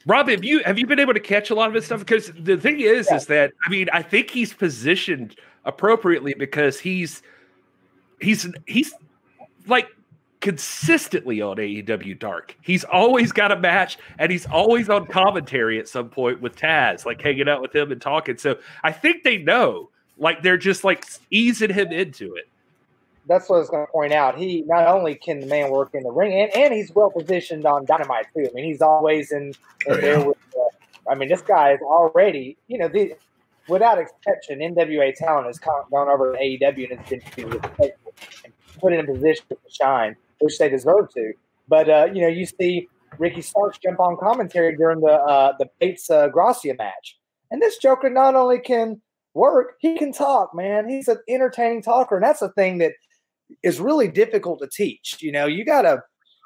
Rob, have you have you been able to catch a lot of his stuff? Because the thing is, yeah. is that I mean, I think he's positioned appropriately because he's he's he's like consistently on AEW Dark. He's always got a match and he's always on commentary at some point with Taz, like hanging out with him and talking. So I think they know, like they're just like easing him into it that's what I was going to point out. He not only can the man work in the ring, and, and he's well positioned on Dynamite too. I mean, he's always in, in oh, there with. Uh, I mean, this guy is already, you know, the, without exception, NWA talent has gone over to AEW and has been put in a position to shine, which they deserve to. But uh, you know, you see Ricky Starks jump on commentary during the uh, the Bates uh, Gracia match, and this Joker not only can work, he can talk. Man, he's an entertaining talker, and that's the thing that is really difficult to teach. You know, you gotta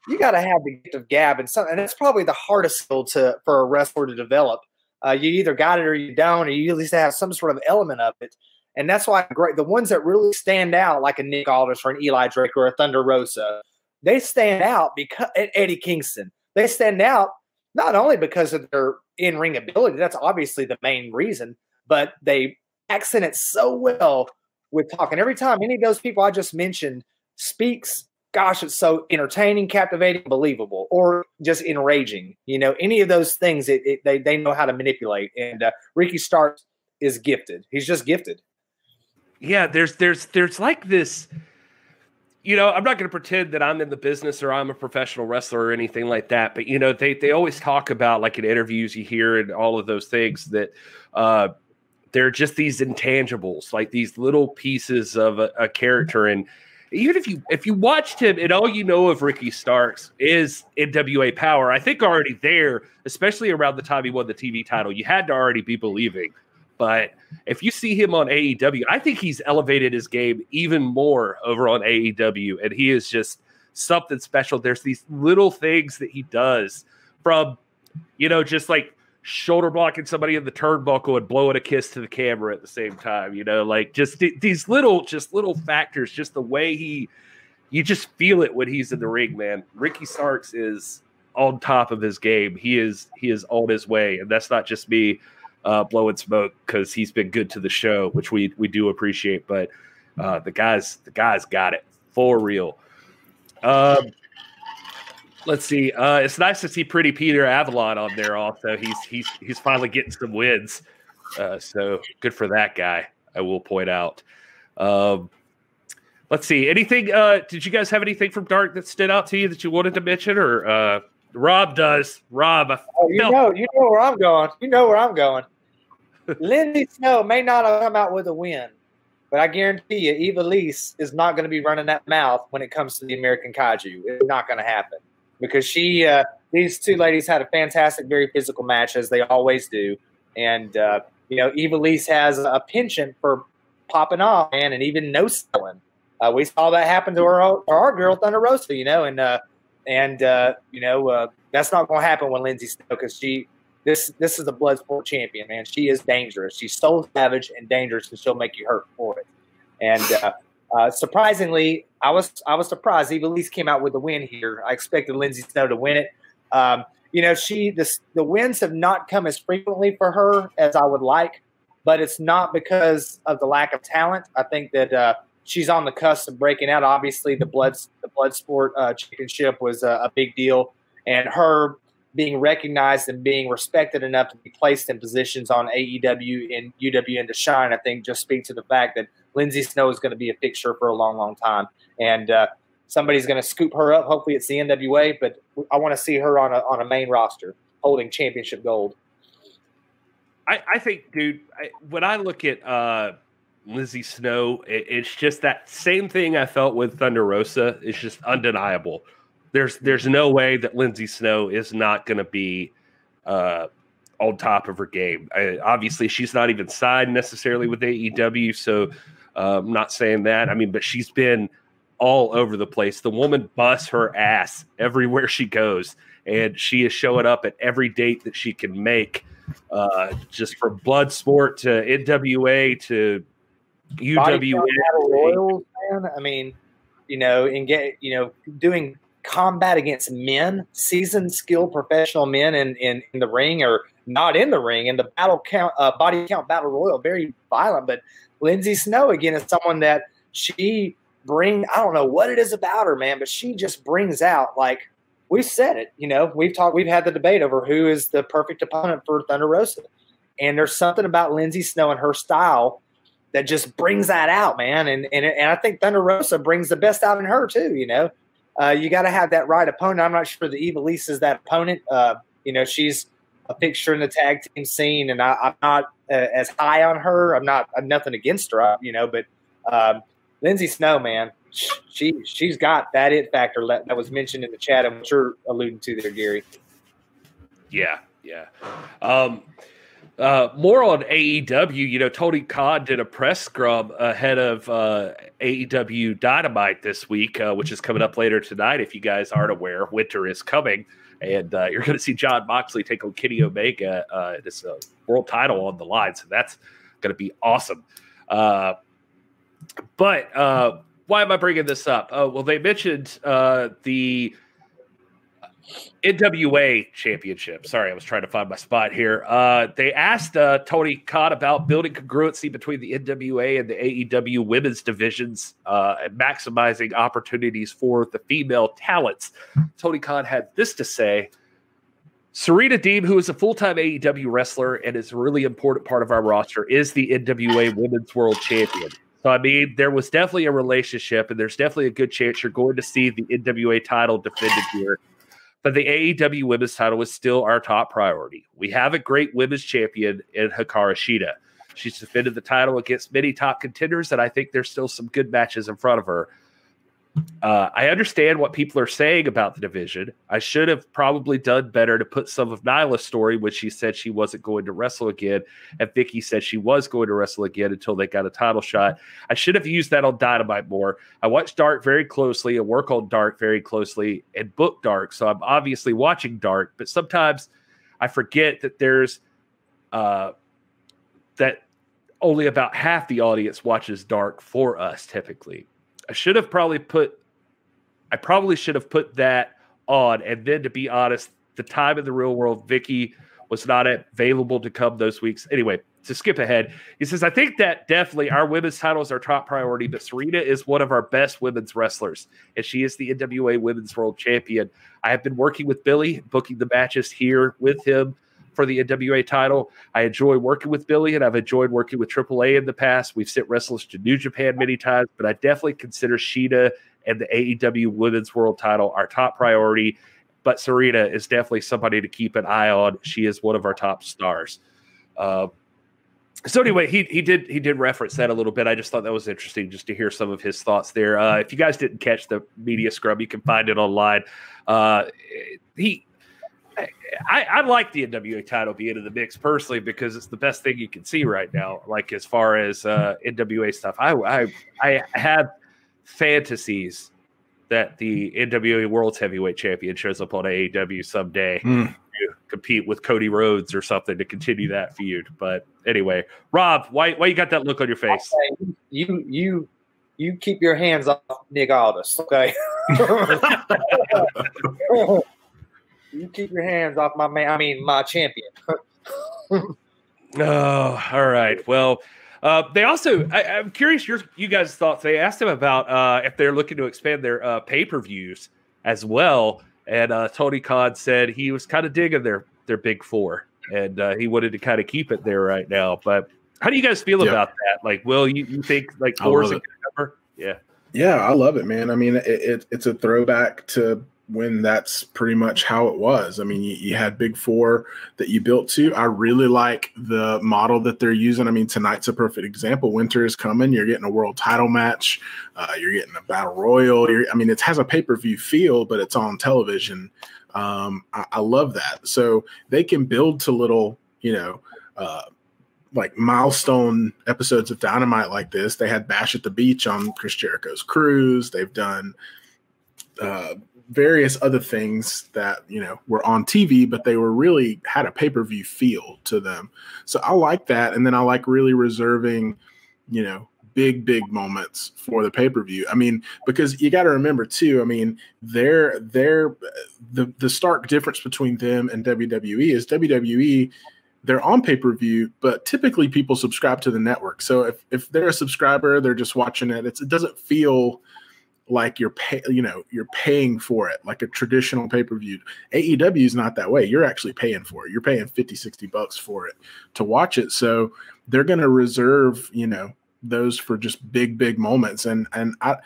you got to have the gift of gab, and some, and that's probably the hardest skill to for a wrestler to develop. Uh, you either got it or you don't, or you at least have some sort of element of it. And that's why great the ones that really stand out, like a Nick Aldis or an Eli Drake or a Thunder Rosa, they stand out because Eddie Kingston. They stand out not only because of their in ring ability, that's obviously the main reason, but they accent it so well with talking. Every time any of those people I just mentioned speaks, gosh, it's so entertaining, captivating, believable, or just enraging. You know, any of those things, it, it, they they know how to manipulate. And uh, Ricky Starks is gifted. He's just gifted. Yeah, there's there's there's like this. You know, I'm not going to pretend that I'm in the business or I'm a professional wrestler or anything like that. But you know, they they always talk about like in interviews you hear and all of those things that uh, they're just these intangibles, like these little pieces of a, a character. And even if you if you watched him and all you know of Ricky Starks is NWA Power, I think already there, especially around the time he won the TV title, you had to already be believing. But if you see him on AEW, I think he's elevated his game even more over on AEW, and he is just something special. There's these little things that he does from, you know, just like shoulder blocking somebody in the turnbuckle and blowing a kiss to the camera at the same time. You know, like just th- these little, just little factors, just the way he, you just feel it when he's in the ring, man. Ricky Starks is on top of his game. He is he is on his way, and that's not just me uh, blowing smoke because he's been good to the show, which we we do appreciate. But uh, the guys the guys got it for real. Um, let's see. Uh, it's nice to see Pretty Peter Avalon on there. Also, he's he's he's finally getting some wins. Uh, so good for that guy. I will point out. Um, let's see. Anything? Uh, did you guys have anything from Dark that stood out to you that you wanted to mention, or uh, Rob does? Rob, oh, you know, you know where I'm going. You know where I'm going. Lindsay Snow may not have come out with a win, but I guarantee you, Ivelisse is not going to be running that mouth when it comes to the American Kaiju. It's not going to happen because she, uh, these two ladies had a fantastic, very physical match as they always do, and uh, you know, Ivelisse has a penchant for popping off, man, and even no selling. Uh, we saw that happen to our our girl Thunder Rosa, you know, and uh, and uh, you know uh, that's not going to happen when Lindsay Snow because she this this is a blood sport champion, man. She is dangerous. She's so savage and dangerous, and she'll make you hurt for it. And uh, surprisingly, I was I was surprised. Ivelisse came out with a win here. I expected Lindsay Snow to win it. Um, you know, she the the wins have not come as frequently for her as I would like, but it's not because of the lack of talent. I think that uh, she's on the cusp of breaking out. Obviously, the blood the blood sport uh, championship was a, a big deal, and her being recognized and being respected enough to be placed in positions on AEW and UWN to shine, I think just speaks to the fact that Lindsay Snow is going to be a fixture for a long, long time. And uh, somebody's going to scoop her up. Hopefully it's the NWA, but I want to see her on a, on a main roster holding championship gold. I, I think, dude, I, when I look at uh, Snow, it, it's just that same thing I felt with Thunder Rosa. It's just undeniable there's there's no way that Lindsay Snow is not going to be uh, on top of her game. I, obviously, she's not even signed necessarily with AEW, so uh, I'm not saying that. I mean, but she's been all over the place. The woman busts her ass everywhere she goes, and she is showing up at every date that she can make, uh, just from blood sport to NWA to UWA. Royals, man. I mean, you know, and get you know doing combat against men, seasoned, skilled professional men in, in, in the ring or not in the ring. And the battle count, uh, body count battle royal, very violent. But Lindsay Snow, again, is someone that she bring. I don't know what it is about her, man, but she just brings out like we've said it. You know, we've talked, we've had the debate over who is the perfect opponent for Thunder Rosa. And there's something about Lindsay Snow and her style that just brings that out, man. And and, and I think Thunder Rosa brings the best out in her too. You know, uh, you got to have that right opponent. I'm not sure the Ivelisse is that opponent. Uh, you know, she's a picture in the tag team scene, and I, am not uh, as high on her. I'm not. I'm nothing against her, you know, but um, Lindsay Snow, man, she she's got that it factor that, that was mentioned in the chat, and what you're alluding to there, Gary. Yeah, yeah. Um, Uh, more on AEW, you know, Tony Khan did a press scrum ahead of uh, AEW Dynamite this week, uh, which is coming up later tonight. If you guys aren't aware, winter is coming, and uh, you're going to see Jon Moxley take on Kenny Omega. Uh, this uh, world title on the line, so that's going to be awesome. Uh, but uh, why am I bringing this up? Uh, well, they mentioned uh, the NWA championship. Sorry, I was trying to find my spot here. Uh, they asked uh, Tony Khan about building congruency between the NWA and the AEW women's divisions uh, and maximizing opportunities for the female talents. Tony Khan had this to say. Serena Deeb, who is a full time AEW wrestler and is a really important part of our roster, is the NWA Women's World Champion. So, I mean, there was definitely a relationship, and there's definitely a good chance you're going to see the NWA title defended here. But the AEW women's title is still our top priority. We have a great women's champion in Hikaru Shida. She's defended the title against many top contenders, and I think there's still some good matches in front of her. Uh, I understand what people are saying about the division. I should have probably done better to put some of Nyla's story when she said she wasn't going to wrestle again, and Vickie said she was going to wrestle again until they got a title shot. I should have used that on Dynamite more. I watch Dark very closely and work on Dark very closely and book Dark, so I'm obviously watching Dark, but sometimes I forget that there's uh, that only about half the audience watches Dark for us typically. I should have probably put I probably should have put that on. And then to be honest, the time in the real world, Vickie was not available to come those weeks. Anyway, to skip ahead, he says, I think that definitely our women's title is our top priority, but Serena is one of our best women's wrestlers, and she is the NWA Women's World Champion. I have been working with Billy, booking the matches here with him for the NWA title. I enjoy working with Billy, and I've enjoyed working with AAA in the past. We've sent wrestlers to New Japan many times, but I definitely consider Shida and the AEW Women's World title our top priority. But Serena is definitely somebody to keep an eye on. She is one of our top stars. Uh, so anyway, he he did he did reference that a little bit. I just thought that was interesting just to hear some of his thoughts there. Uh, if you guys didn't catch the media scrub, you can find it online. Uh, he I, I, like the NWA title being in the mix personally because it's the best thing you can see right now. Like as far as uh, NWA stuff, I, I I have fantasies that the NWA World's Heavyweight Champion shows up on AEW someday mm. to compete with Cody Rhodes or something to continue that feud. But anyway, Rob, why why you got that look on your face? Okay. You you you keep your hands off Nick Aldis, okay? You keep your hands off my man. I mean, my champion. oh, all right. Well, uh, they also, I, am curious your you guys' thoughts. They asked him about uh, if they're looking to expand their uh, pay per views as well, and uh, Tony Khan said he was kind of digging their their big four, and uh, he wanted to kind of keep it there right now. But how do you guys feel yeah. about that? Like, will you, you think like four is a good number? Yeah. Yeah, I love it, man. I mean, it, it, it's a throwback to when that's pretty much how it was. I mean, you, you, had Big Four that you built to. I really like the model that they're using. I mean, tonight's a perfect example. Winter is coming. You're getting a world title match. Uh, you're getting a battle royal. You're, I mean, it has a pay per view feel, but it's on television. Um, I, I, love that. So they can build to little, you know, uh, like milestone episodes of Dynamite like this. They had Bash at the Beach on Chris Jericho's cruise. They've done. Uh, various other things that you know were on TV, but they were really had a pay per view feel to them. So I like that, and then I like really reserving, you know, big big moments for the pay per view. I mean, because you got to remember too. I mean, they're they're the the stark difference between them and WWE is WWE. They're on pay per view, but typically people subscribe to the network. So if, if they're a subscriber, they're just watching it. It's, it doesn't feel like you're pay, you know, you're paying for it like a traditional pay-per-view. AEW is not that way. You're actually paying for it. You're paying 50, 60 bucks for it to watch it. So they're going to reserve, you know, those for just big, big moments. And, and I,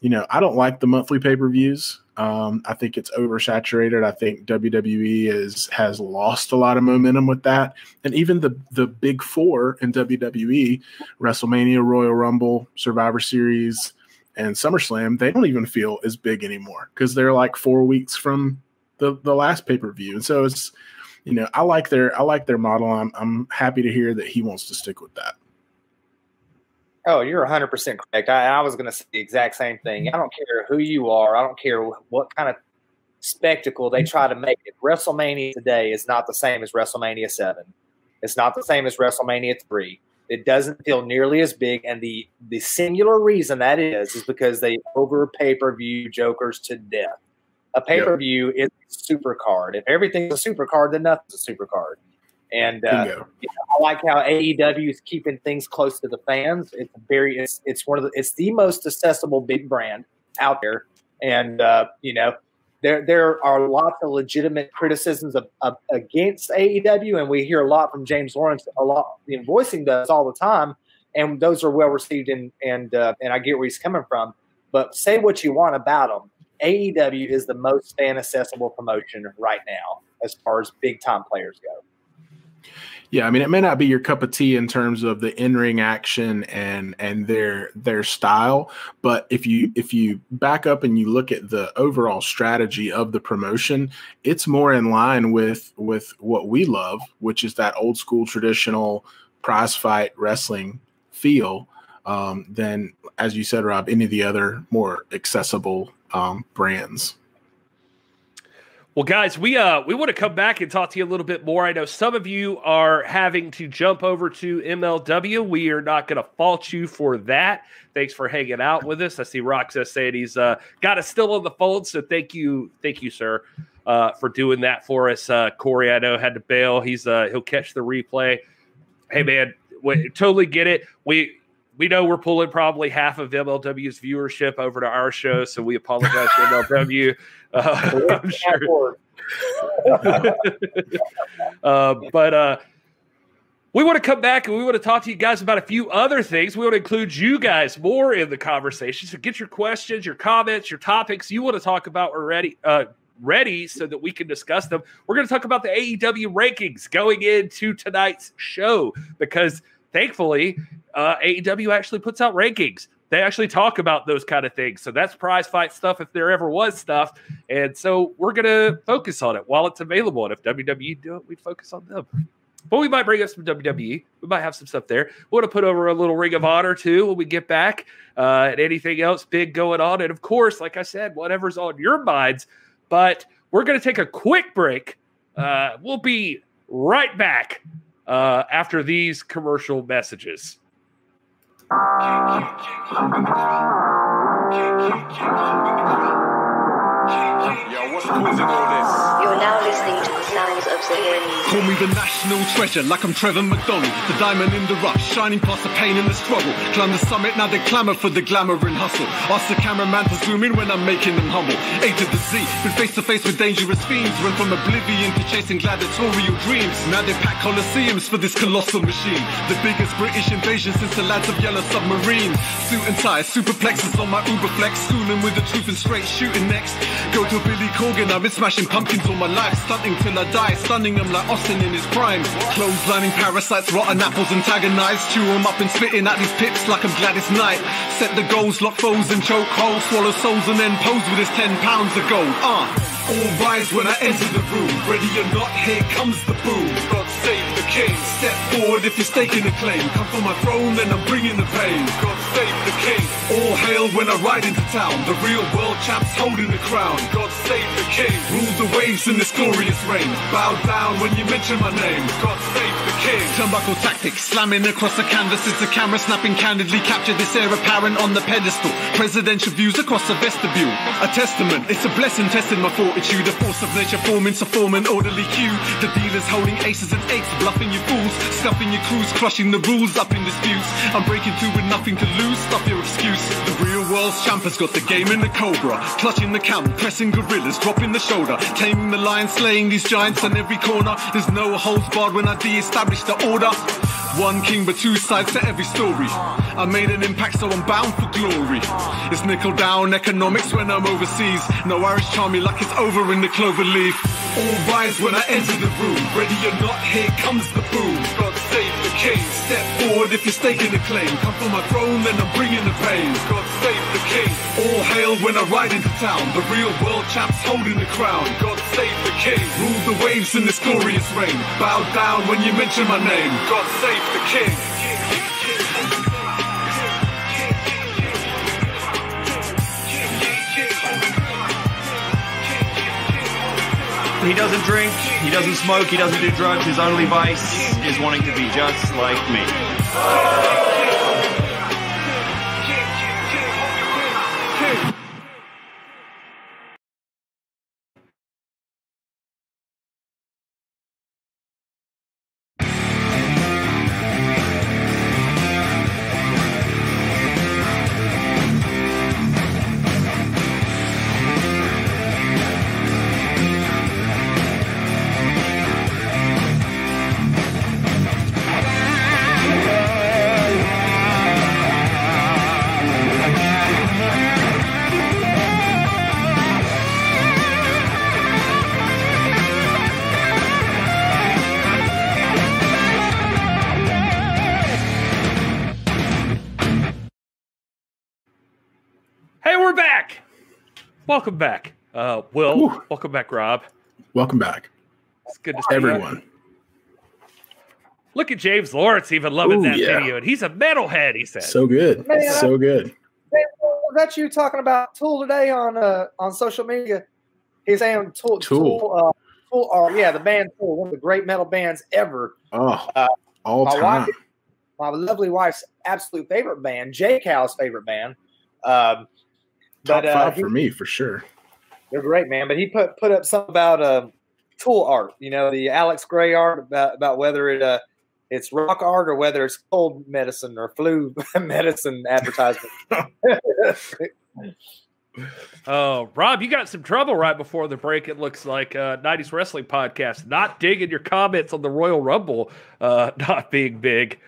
you know, I don't like the monthly pay-per-views. Um, I think it's oversaturated. I think WWE is has lost a lot of momentum with that, and even the the big four in WWE: WrestleMania, Royal Rumble, Survivor Series, and SummerSlam, they don't even feel as big anymore because they're like four weeks from the the last pay per view, and so it's you know, I like their I like their model. I'm I'm happy to hear that he wants to stick with that. Oh, you're 100 percent correct. I, I was going to say the exact same thing. I don't care who you are. I don't care what kind of spectacle they try to make it. WrestleMania today is not the same as WrestleMania seven. It's not the same as WrestleMania three. It doesn't feel nearly as big, and the the singular reason that is is because they over pay per view jokers to death. A pay per view yep. is a super card. If everything's a super card, then nothing's a super card. And uh, you know, I like how AEW is keeping things close to the fans. It's very, it's, it's one of the, it's the most accessible big brand out there. And uh, you know, there there are lots of legitimate criticisms of, of, against AEW, and we hear a lot from James Lawrence, a lot in voicing those all the time, and those are well received, and and uh, and I get where he's coming from. But say what you want about them, AEW is the most fan accessible promotion right now as far as big time players go. Yeah, I mean, it may not be your cup of tea in terms of the in-ring action and and their their style, but if you if you back up and you look at the overall strategy of the promotion, it's more in line with with what we love, which is that old school traditional prize fight wrestling feel. Um, than, as you said, Rob, any of the other more accessible um, brands. Well, guys, we uh we want to come back and talk to you a little bit more. I know some of you are having to jump over to MLW. We are not going to fault you for that. Thanks for hanging out with us. I see Roxas saying he's uh, got us still on the phone, so thank you, thank you, sir, uh, for doing that for us. Uh, Corey, I know had to bail. He's uh, he'll catch the replay. Hey, man, we totally get it. We we know we're pulling probably half of MLW's viewership over to our show, so we apologize to MLW. Uh, I'm sure. uh, but uh, we want to come back and we want to talk to you guys about a few other things. We want to include you guys more in the conversation. So get your questions, your comments, your topics you want to talk about already. Uh, ready so that we can discuss them. We're going to talk about the AEW rankings going into tonight's show because thankfully uh, AEW actually puts out rankings. They actually talk about those kind of things. So that's prize fight stuff if there ever was stuff. And so we're going to focus on it while it's available. And if WWE do it, we'd focus on them. But we might bring up some WWE. We might have some stuff there. We want to put over a little Ring of Honor too when we get back, uh, and anything else big going on. And of course, like I said, whatever's on your minds. But we're going to take a quick break. Uh, we'll be right back uh, after these commercial messages. Yo, what's causing all this? You're now listening to the Call me the national treasure, like I'm Trevor McDonald. The diamond in the rush, shining past the pain and the struggle. Climb the summit, now they clamour for the glamour and hustle. Ask the cameraman to zoom in when I'm making them humble. A to the Z, been face to face with dangerous fiends. Went from oblivion to chasing gladiatorial dreams. Now they pack coliseums for this colossal machine. The biggest British invasion since the lads of Yellow Submarine. Suit and tie, superplexes on my Uberflex. Schooling with the truth and straight shooting next. Go to Billy Corgan, I've been smashing pumpkins all my life, stunting till I die, stunning them like Austin in his prime. Clotheslining parasites, rotten apples antagonize, chew them up and spitting at these pips like I'm Gladys Knight. Set the goals, lock foes and choke holes, swallow souls and then pose with his 10 pounds of gold. Uh. All rise when I enter the room, ready or not, here comes the boom. The king. Step forward if you're staking a claim. Come for my throne, then I'm bringing the pain. God save the king. All hail when I ride into town. The real world champs holding the crown. God save the king. Rule the waves in this glorious reign. Bow down when you mention my name. God save the king. Turnbuckle tactics, slamming across the canvas. It's the camera snapping candidly. Capture this heir apparent on the pedestal. Presidential views across the vestibule. A testament. It's a blessing testing my fortitude. A force of nature forming to form an orderly queue. The dealers holding aces and eights, bluffing you fools. Stuffing your crews, crushing the rules up in disputes. I'm breaking through with nothing to lose. Stop your excuse. The real world's champ has got the game in the cobra. Clutching the camp, pressing gorillas, dropping the shoulder. Taming the lion, slaying these giants on every corner. There's no holds barred when I de-establish the order. One king, but two sides to every story. I made an impact, so I'm bound for glory. It's nickel down economics when I'm overseas. No Irish charm me like it's over in the clover leaf. All rise when I enter the room. Ready or not, here comes the boom. The king. Step forward if you're staking a claim. Come for my throne, then I'm bringing the pain. God save the king. All hail when I ride into town. The real world champs holding the crown. God save the king. Rule the waves in this glorious reign. Bow down when you mention my name. God save the king. He doesn't drink, he doesn't smoke, he doesn't do drugs. His only vice is wanting to be just like me. Welcome back. Uh, Will, Whew. welcome back, Rob. Welcome back, It's good to see you. everyone. Look at James Lawrence even loving Ooh, that yeah. video, and he's a metalhead. He said, So good, Man, so good. Hey, Was that you talking about Tool today on uh, on social media? He's saying Tool. Tool. Tool, uh, Tool uh, yeah, the band Tool, one of the great metal bands ever. Oh, Uh, all my time. wife- My lovely wife's absolute favorite band, J Cal's favorite band. Um, Top but uh, five he- for me for sure. they're great, man. But he put put up something about uh, Tool art. You know, the Alex Gray art about about whether it uh, it's rock art or whether it's cold medicine or flu medicine advertisement. Oh, Rob, you got some trouble right before the break. It looks like uh, 90s Wrestling Podcast not digging your comments on the Royal Rumble uh, not being big.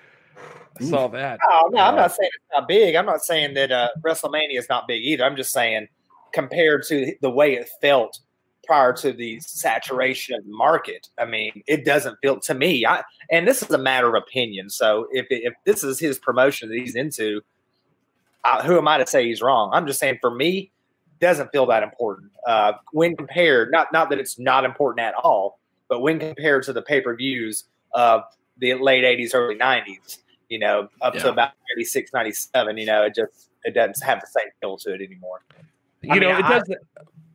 I saw that. Oh, no, I'm not saying it's not big. I'm not saying that uh, WrestleMania is not big either. I'm just saying compared to the way it felt prior to the saturation of the market. I mean, it doesn't feel to me. I and this is a matter of opinion. So if if this is his promotion that he's into, who am I to say he's wrong? I'm just saying for me, doesn't feel that important uh, when compared. Not not that it's not important at all, but when compared to the pay per views of the late '80s, early '90s you know, up to about 96, 97, you know, it just it doesn't have the same feel to it anymore. You I know, mean, it I- doesn't.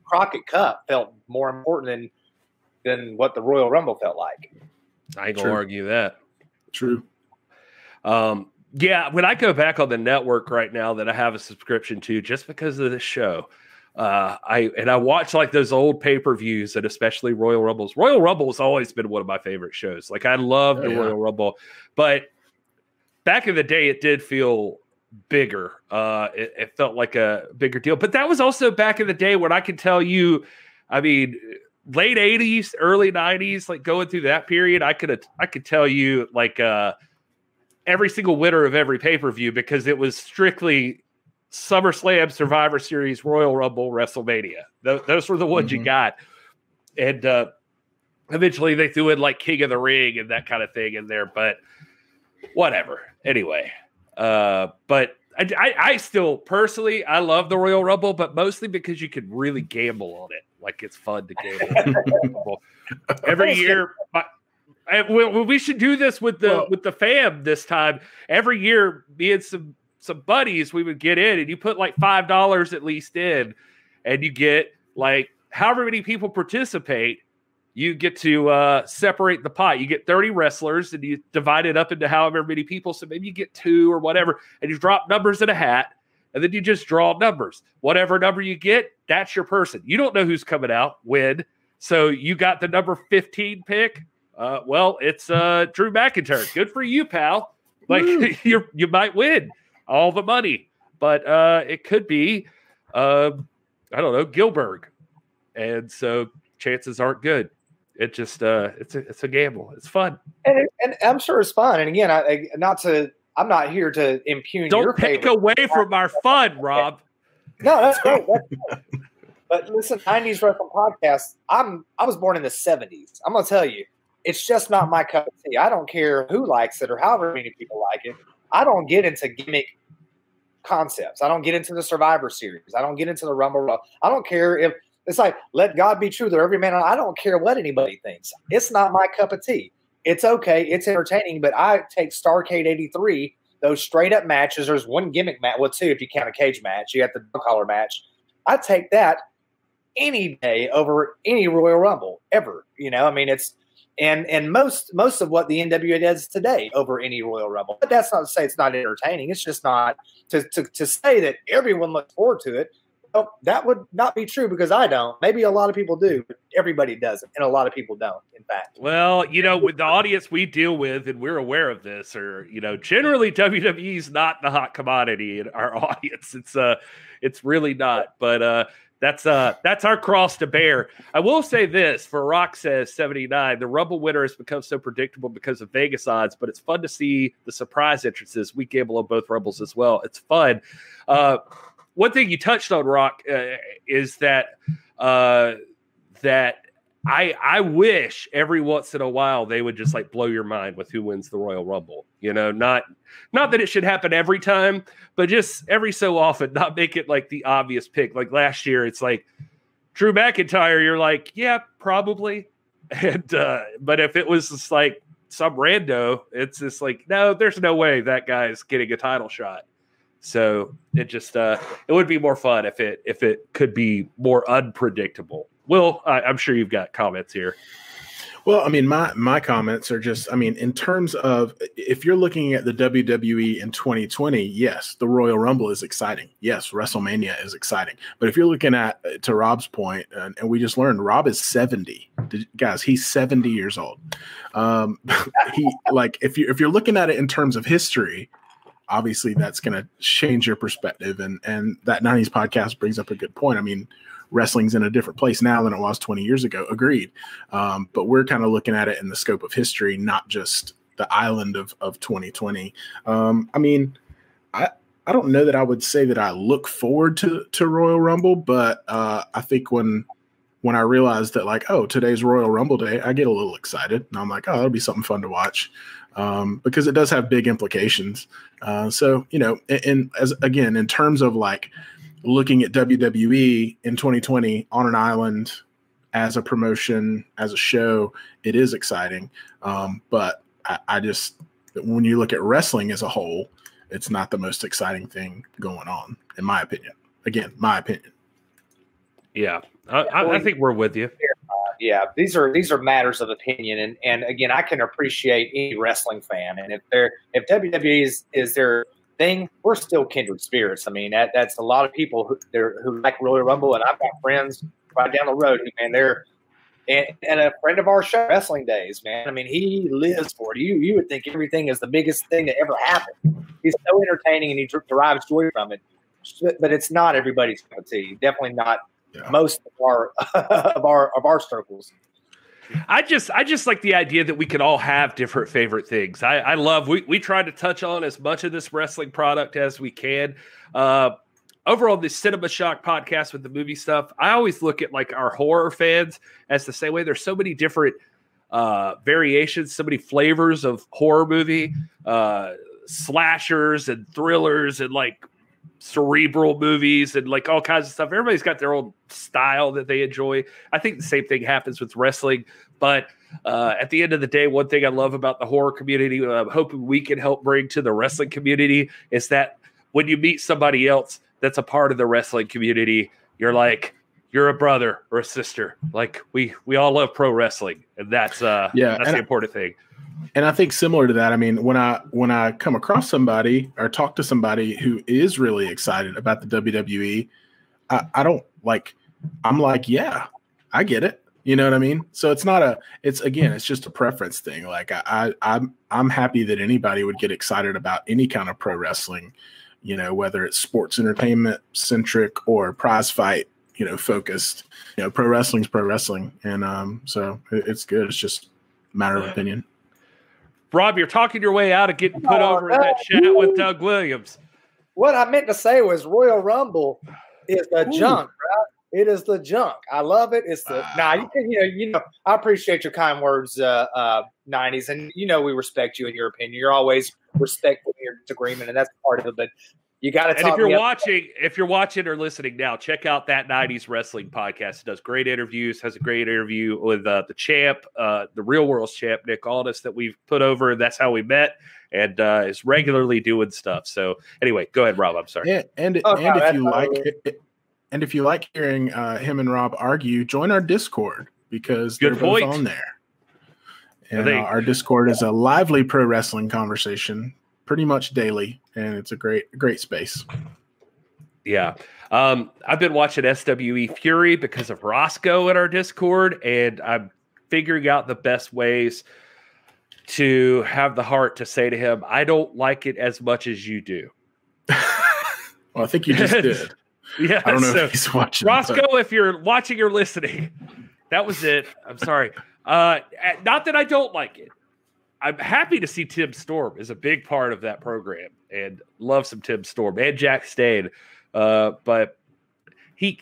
Crockett Cup felt more important than than what the Royal Rumble felt like. I ain't gonna True. argue that. True. Um, yeah, when I go back on the network right now that I have a subscription to, just because of this show, uh, I and I watch like those old pay per views and especially Royal Rumbles. Royal Rumble has always been one of my favorite shows. Like I love the Oh, yeah. Royal Rumble, but back in the day, it did feel bigger. Uh, it, it felt like a bigger deal. But that was also back in the day when I could tell you, I mean, late '80s, early '90s, like going through that period, I could I could tell you like uh, every single winner of every pay per view because it was strictly SummerSlam, Survivor Series, Royal Rumble, WrestleMania. Th- those were the ones you Mhm. got, and uh, eventually they threw in like King of the Ring and that kind of thing in there. But whatever. Anyway, uh, but I, I, I still personally I love the Royal Rumble, but mostly because you can really gamble on it. Like it's fun to gamble. on the Royal Rumble. Every year, my, I, we, we should do this with the Well- with the fam this time. Every year, me and some some buddies, we would get in, and you put like five dollars at least in, and you get like however many people participate. You get to uh, separate the pot. You get 30 wrestlers and you divide it up into however many people. So maybe you get two or whatever, and you drop numbers in a hat, and then you just draw numbers. Whatever number you get, that's your person. You don't know who's coming out when. So you got the number 15 pick. Uh, well, it's uh, Drew McIntyre. Good for you, pal. Like you you might win all the money, but uh, it could be, uh, I don't know, Gilbert, and so chances aren't good. It just uh, it's a it's a gamble. It's fun. And, it, and I'm sure it's fun. And again, I, I not to I'm not here to impugn your Don't take away from our fun, Rob. No, that's great. That's great. But listen, 90s wrestling podcast. I'm I was born in the 70s. I'm gonna tell you, it's just not my cup of tea. I don't care who likes it or however many people like it. I don't get into gimmick concepts. I don't get into the Survivor Series. I don't get into the Rumble. I don't care if it's like let God be true. They're every man. I don't care what anybody thinks. It's not my cup of tea. It's okay. It's entertaining, but I take Starcade '83. Those straight up matches. There's one gimmick match. Well, two if you count a cage match. You got the collar match. I take that any day over any Royal Rumble ever. You know, I mean, it's and and most most of what the NWA does today over any Royal Rumble. But that's not to say it's not entertaining. It's just not to to, to say that everyone looks forward to it. Well, that would not be true because I don't. Maybe a lot of people do, but everybody doesn't, and a lot of people don't. In fact, well, you know, with the audience we deal with, and we're aware of this, or you know, generally WWE is not the hot commodity in our audience. It's uh, it's really not. But uh, that's uh that's our cross to bear. I will say this for Rock says 79, the Rumble winner has become so predictable because of Vegas odds, but it's fun to see the surprise entrances. We gamble on both Rumbles as well. It's fun. Uh one thing you touched on, Rock, uh, is that uh that I I wish every once in a while they would just like blow your mind with who wins the Royal Rumble. You know, not not that it should happen every time, but just every so often, not make it like the obvious pick. Like last year, it's like Drew McIntyre. You're like, yeah, probably. And uh, but if it was just like some rando, it's just like, no, there's no way that guy's getting a title shot. So it just uh, it would be more fun if it if it could be more unpredictable. Will, I, I'm sure you've got comments here. Well, I mean, my my comments are just, I mean, in terms of if you're looking at the WWE in 2020, yes, the Royal Rumble is exciting. Yes, WrestleMania is exciting. But if you're looking at uh, to Rob's point, and, and we just learned Rob is 70, Did, guys, he's 70 years old. Um, he like if you if you're looking at it in terms of history, obviously that's going to change your perspective. And and that 90s podcast brings up a good point. I mean wrestling's in a different place now than it was 20 years ago. Agreed. Um, but we're kind of looking at it in the scope of history, not just the island of, of 2020. Um, I mean, I, I don't know that I would say that I look forward to, to Royal Rumble, but uh, I think when when I realized that like, oh, today's Royal Rumble day, I get a little excited. And I'm like, oh, that'll be something fun to watch. Um, because it does have big implications. Uh, so, you know, and, and as again, in terms of like looking at WWE in 2020 on an island as a promotion, as a show, it is exciting. Um, but I, I, just, when you look at wrestling as a whole, it's not the most exciting thing going on, in my opinion. Again, my opinion. Yeah, I, I think we're with you. Yeah, these are these are matters of opinion, and and again, I can appreciate any wrestling fan, and if they're if WWE is is their thing, we're still kindred spirits. I mean, that that's a lot of people who who like Royal Rumble, and I've got friends right down the road, man. They're and, and, a friend of our show, Wrestling Days, man. I mean, he lives for it. You you would think everything is the biggest thing that ever happened. He's so entertaining, and he derives joy from it. But it's not everybody's cup of tea. Definitely not yeah. most of our of our of our circles. I just I just like the idea that we could all have different favorite things. I, I love we we try to touch on as much of this wrestling product as we can. Uh over on the Cinema Shock podcast with the movie stuff, I always look at like our horror fans as the same way. There's so many different uh variations, so many flavors of horror movie, uh slashers and thrillers and like cerebral movies and like all kinds of stuff. Everybody's got their own style that they enjoy. I think the same thing happens with wrestling. But uh, at the end of the day, one thing I love about the horror community, I'm hoping we can help bring to the wrestling community, is that when you meet somebody else that's a part of the wrestling community, you're like, you're a brother or a sister. Like we we all love pro wrestling, and that's uh yeah, that's the I, important thing and I think similar to that, I mean, when I when I come across somebody or talk to somebody who is really excited about the WWE, I, I don't like. I'm like, yeah, I get it. You know what I mean? So it's not a. It's again, it's just a preference thing. Like I, I I'm I'm happy that anybody would get excited about any kind of pro wrestling. You know, whether it's sports entertainment centric or prize fight, you know, focused. You know, pro wrestling's pro wrestling, and um, so it, it's good. It's just a matter of opinion. Rob, you're talking your way out of getting put oh, over in that chat with Doug Williams. What I meant to say was Royal Rumble is the Ooh. junk, right? It is the junk. I love it. It's the wow. nah. You, can, you know, you know. I appreciate your kind words, uh, uh, '90s, and you know we respect you and your opinion. You're always respectful in your disagreement, and that's part of it. But You got to And if you're me up- watching, if you're watching or listening now, check out that '90s wrestling podcast. It does great interviews. Has a great interview with uh, the champ, uh, the real world's champ, Nick Aldis, that we've put over. That's how we met, and uh, is regularly doing stuff. So anyway, go ahead, Rob. I'm sorry. And and, Oh, and no, if you like it, and if you like hearing uh, him and Rob argue, join our Discord because Good they're both on there. And uh, our Discord is a lively pro wrestling conversation, pretty much daily, and it's a great great space. Yeah. Um, I've been watching SWE Fury because of Roscoe in our Discord, and I'm figuring out the best ways to have the heart to say to him, I don't like it as much as you do. Well, I think you just did. Yeah. I don't know so- if he's watching. but- if you're watching or listening, that was it. I'm sorry. Uh, not that I don't like it. I'm happy to see Tim Storm is a big part of that program and love some Tim Storm and Jack Stade. Uh, but he,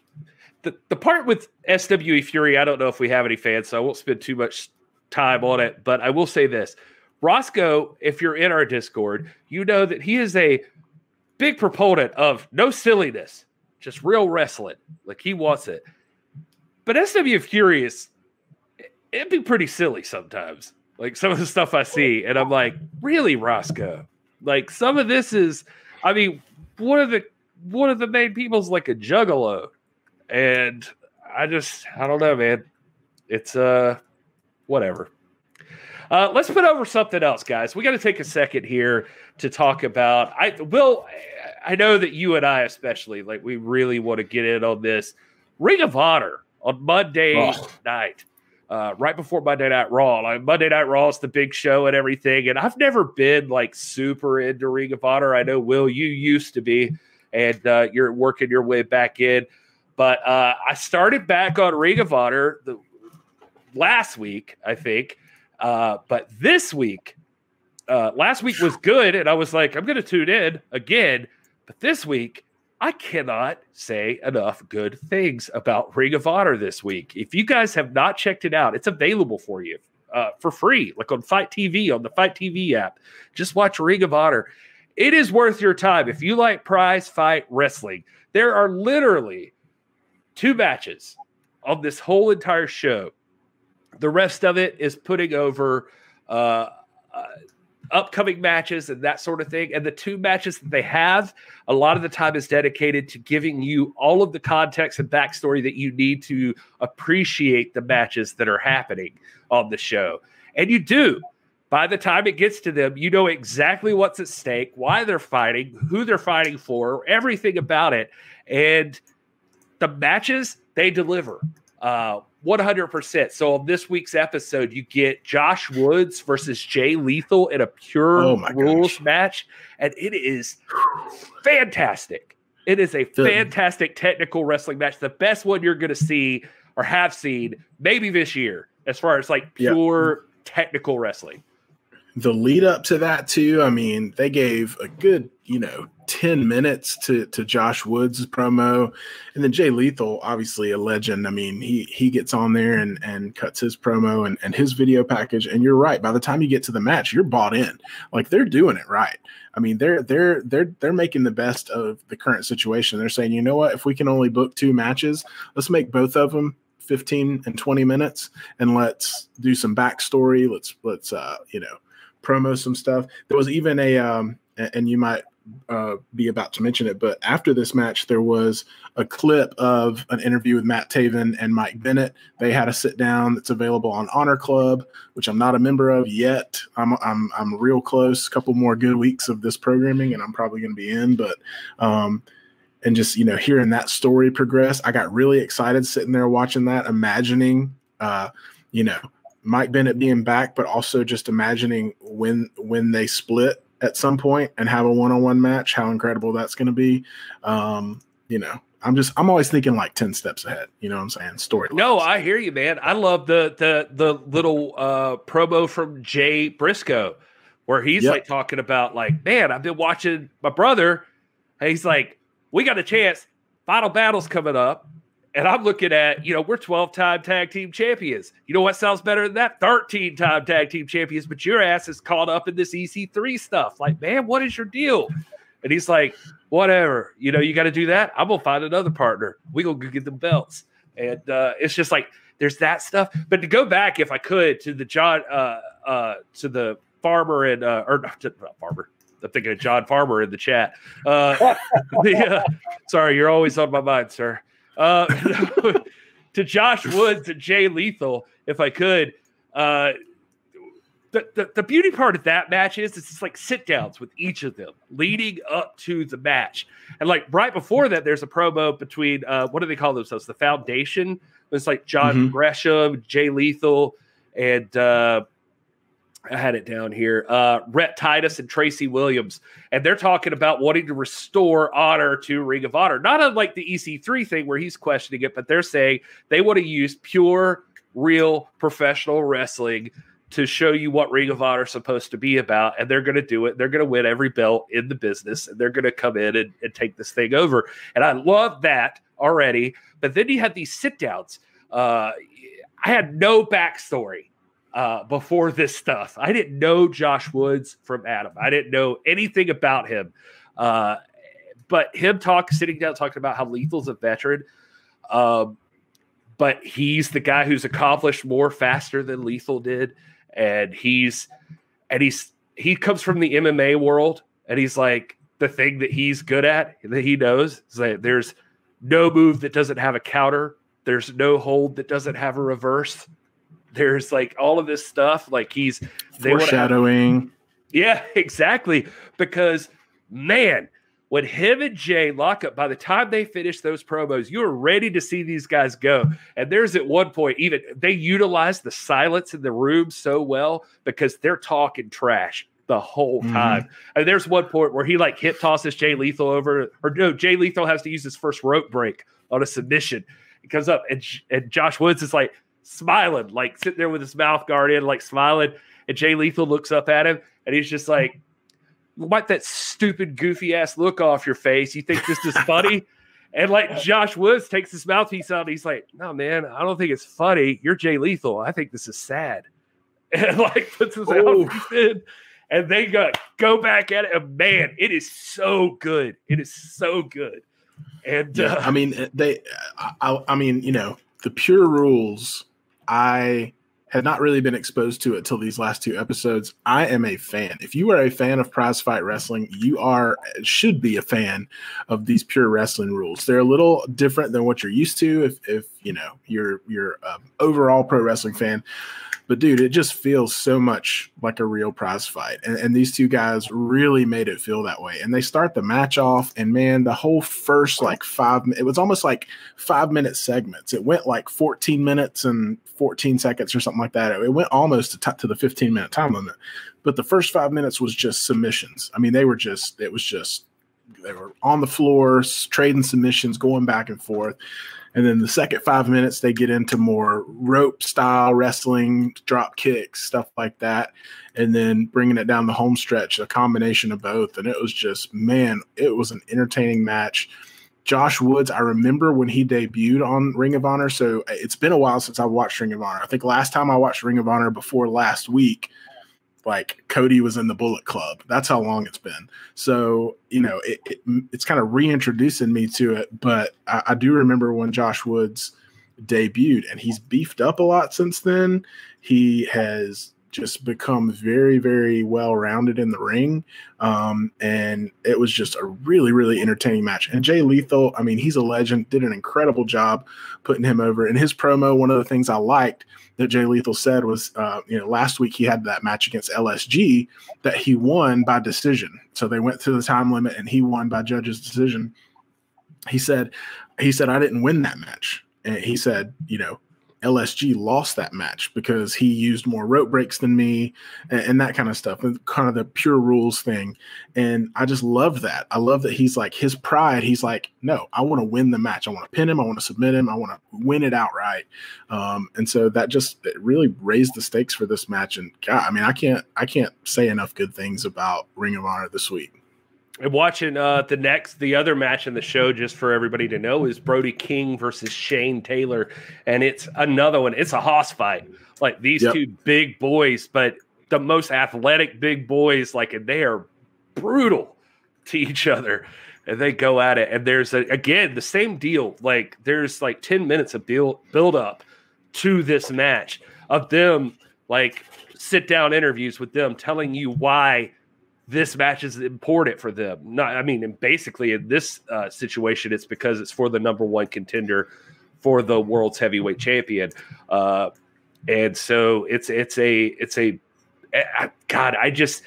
the, the part with SWE Fury, I don't know if we have any fans, so I won't spend too much time on it. But I will say this Roscoe, if you're in our Discord, you know that he is a big proponent of no silliness, just real wrestling. Like he wants it. But SW Fury is it'd be pretty silly sometimes. Like some of the stuff I see, and I'm like, really, Roscoe? Like some of this is, I mean, one of the one of the main people's like a juggalo, and I just I don't know, man. It's uh whatever. Uh, let's put over something else, guys. We got to take a second here to talk about. I will. I know that you and I, especially, like we really want to get in on this Ring of Honor on Monday Oh. night, uh, right before Monday Night Raw. Like Monday Night Raw is the big show and everything, and I've never been like super into Ring of Honor. I know Will, you used to be, and uh, you're working your way back in. But uh, I started back on Ring of Honor the last week, I think. Uh, but this week, uh, last week was good, and I was like, I'm going to tune in again. But this week, I cannot say enough good things about Ring of Honor this week. If you guys have not checked it out, it's available for you uh, for free, like on FITE TV, on the FITE TV app. Just watch Ring of Honor. It is worth your time. If you like prize fight wrestling, there are literally two matches on this whole entire show. The rest of it is putting over uh, uh, upcoming matches and that sort of thing. And the two matches that they have, a lot of the time is dedicated to giving you all of the context and backstory that you need to appreciate the matches that are happening on the show. And you do. By the time it gets to them, you know exactly what's at stake, why they're fighting, who they're fighting for, everything about it. And the matches, they deliver. Uh, 100%. So on this week's episode, you get Josh Woods versus Jay Lethal in a pure Oh rules gosh. match. And it is fantastic. It is a fantastic technical wrestling match. The best one you're going to see or have seen maybe this year, as far as like Yeah. pure technical wrestling. The lead up to that too i mean they gave a good you know 10 minutes to to josh woods' promo. And then jay lethal obviously a legend. I mean he he gets on there and and cuts his promo and, and his video package. And you're right. By the time you get to the match you're bought in. Like they're doing it right. I mean they're they're they're they're making the best of the current situation. They're saying you know what? If we can only book two matches let's make both of them 15 and 20 minutes and let's do some backstory. Let's let's uh you know promo some stuff. There was even a, um, and you might uh, be about to mention it, but after this match, there was a clip of an interview with Matt Taven and Mike Bennett. They had a sit down that's available on Honor Club, which I'm not a member of yet. I'm I'm I'm real close. A couple more good weeks of this programming, and I'm probably going to be in. But um, and just you know hearing that story progress, I got really excited sitting there watching that, imagining, uh, you know, Mike Bennett being back, but also just imagining when when they split at some point and have a one on one match, how incredible that's going to be. Um, you know, I'm just I'm always thinking like ten steps ahead. You know what I'm saying? Story. No, I hear you, man. I love the the the little uh, promo from Jay Briscoe where he's Yep. like talking about like, man, I've been watching my brother. And he's like, we got a chance. Final battle's coming up. And I'm looking at, you know, we're 12 time tag team champions. You know what sounds better than that? 13 time tag team champions, but your ass is caught up in this EC3 stuff. Like, man, what is your deal? And he's like, whatever. You know, you got to do that. I'm gonna find another partner. We gonna go get the belts, and uh, it's just like there's that stuff. But to go back, if I could, to the John, uh, uh, to the farmer and uh, or not, not farmer. I'm thinking of John Farmer in the chat. Uh, the, uh, sorry, you're always on my mind, sir. Uh, to Josh Woods and Jay Lethal, if I could. Uh, the, the, the beauty part of that match is it's just like sit downs with each of them leading up to the match. And like right before that, there's a promo between uh, what do they call themselves? The Foundation. It's like John Mhm. Gresham, Jay Lethal, and uh, I had it down here. Uh, Rhett Titus and Tracy Williams, and they're talking about wanting to restore honor to Ring of Honor, not unlike the EC3 thing where he's questioning it, but they're saying they want to use pure, real professional wrestling to show you what Ring of Honor is supposed to be about, and they're going to do it. They're going to win every belt in the business, and they're going to come in and, and take this thing over. And I love that already. But then you had these sit downs. Uh, I had no backstory uh, before this stuff. I didn't know Josh Woods from Adam. I didn't know anything about him. Uh, but him talk, sitting down, talking about how Lethal's a veteran. Um, but he's the guy who's accomplished more faster than Lethal did, and he's and he's he comes from the MMA world, and he's like the thing that he's good at that he knows is that there's no move that doesn't have a counter. There's no hold that doesn't have a reverse. There's like all of this stuff. Like he's they Foreshadowing. yeah, exactly. Because man, when him and Jay lock up, by the time they finish those promos, you are ready to see these guys go. And there's at one point, even they utilize the silence in the room so well because they're talking trash the whole Mhm. time. And there's one point where he like hip tosses Jay Lethal over, or no, Jay Lethal has to use his first rope break on a submission. He comes up and, and Josh Woods is like smiling, like sitting there with his mouth guard in, like smiling. And Jay Lethal looks up at him and he's just like, wipe that stupid, goofy ass look off your face. You think this is funny? and like Josh Woods takes his mouthpiece out and he's like, no, man, I don't think it's funny. You're Jay Lethal. I think this is sad. And like puts his mouthpiece in. And they go go back at it. And man, it is so good. It is so good. And Yeah, uh, I mean, they. I- I mean, you know, the pure rules. I had not really been exposed to it till these last two episodes. I am a fan. If you are a fan of prize fight wrestling, you are should be a fan of these pure wrestling rules. They're a little different than what you're used to. If if you know you're you're um, overall pro wrestling fan. But dude, it just feels so much like a real prize fight. And, and these two guys really made it feel that way. And they start the match off, and man, the whole first like five, it was almost like five minute segments. It went like 14 minutes and 14 seconds or something like that. It went almost to, t- to the 15 minute time limit. But the first five minutes was just submissions. I mean, they were just, it was just, they were on the floor, trading submissions, going back and forth. And then the second five minutes, they get into more rope style wrestling, drop kicks, stuff like that. And then bringing it down the home stretch, a combination of both. And it was just, man, it was an entertaining match. Josh Woods, I remember when he debuted on Ring of Honor. So uh, it's been a while since I watched Ring of Honor. I think last time I watched Ring of Honor before last week, like Cody was in the Bullet Club. That's how long it's been. So you know, it, it it's kind of reintroducing me to it. But I, I do remember when Josh Woods debuted, and he's beefed up a lot since then. He has just become very, very well rounded in the ring. Um, and it was just a really, really entertaining match. And Jay Lethal, I mean, he's a legend, did an incredible job putting him over. In his promo, one of the things I liked that Jay Lethal said was, uh, you know, last week he had that match against LSG that he won by decision. So they went to the time limit and he won by judge's decision. He said, he said, I didn't win that match. And he said, you know, LSG lost that match because he used more rope breaks than me and, and, that kind of stuff, and kind of the pure rules thing. And I just love that. I love that he's like his pride. He's like, no, I want to win the match. I want to pin him. I want to submit him. I want to win it outright. Um, and so that just really raised the stakes for this match. And God, I mean, I can't, I can't say enough good things about Ring of Honor this week. And watching uh, the next, the other match in the show, just for everybody to know, is Brody King versus Shane Taylor, and it's another one. It's a hoss fight, like these Yep. two big boys, but the most athletic big boys, like and they are brutal to each other. and they go at it. And there's a, again the same deal. Like there's like 10 minutes of build build up to this match of them like sit down interviews with them telling you why this match is important for them. Not, I mean, and basically in this uh, situation, it's because it's for the number one contender for the world's heavyweight champion. Uh, and so it's it's a it's a eh, God. I just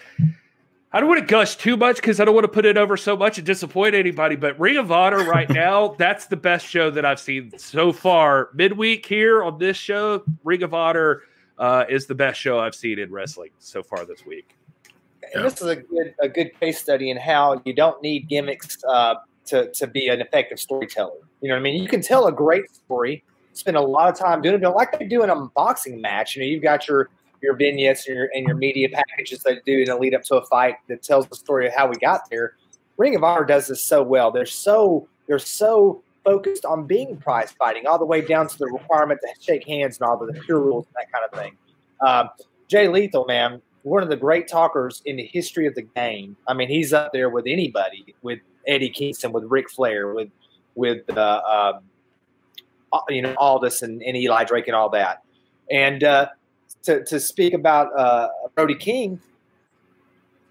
I don't want to gush too much because I don't want to put it over so much and disappoint anybody. But Ring of Honor right now, that's the best show that I've seen so far. Midweek here on this show, Ring of Honor uh, is the best show I've seen in wrestling so far this week. And this is a good a good case study in how you don't need gimmicks uh, to to be an effective storyteller. You know what I mean? You can tell a great story, spend a lot of time doing it, but like they do in a boxing match. You know, you've got your your vignettes and your, and your media packages that do in the lead up to a fight that tells the story of how we got there. Ring of Honor does this so well. They're so they're so focused on being prize fighting, all the way down to the requirement to shake hands and all the pure rules and that kind of thing. Um, Jay Lethal, man, one of the great talkers in the history of the game. I mean, he's up there with anybody, with Eddie Kingston, with Ric Flair, with with uh, um, you know Aldis and, and, Eli Drake and all that. And uh, to to speak about uh, Brody King,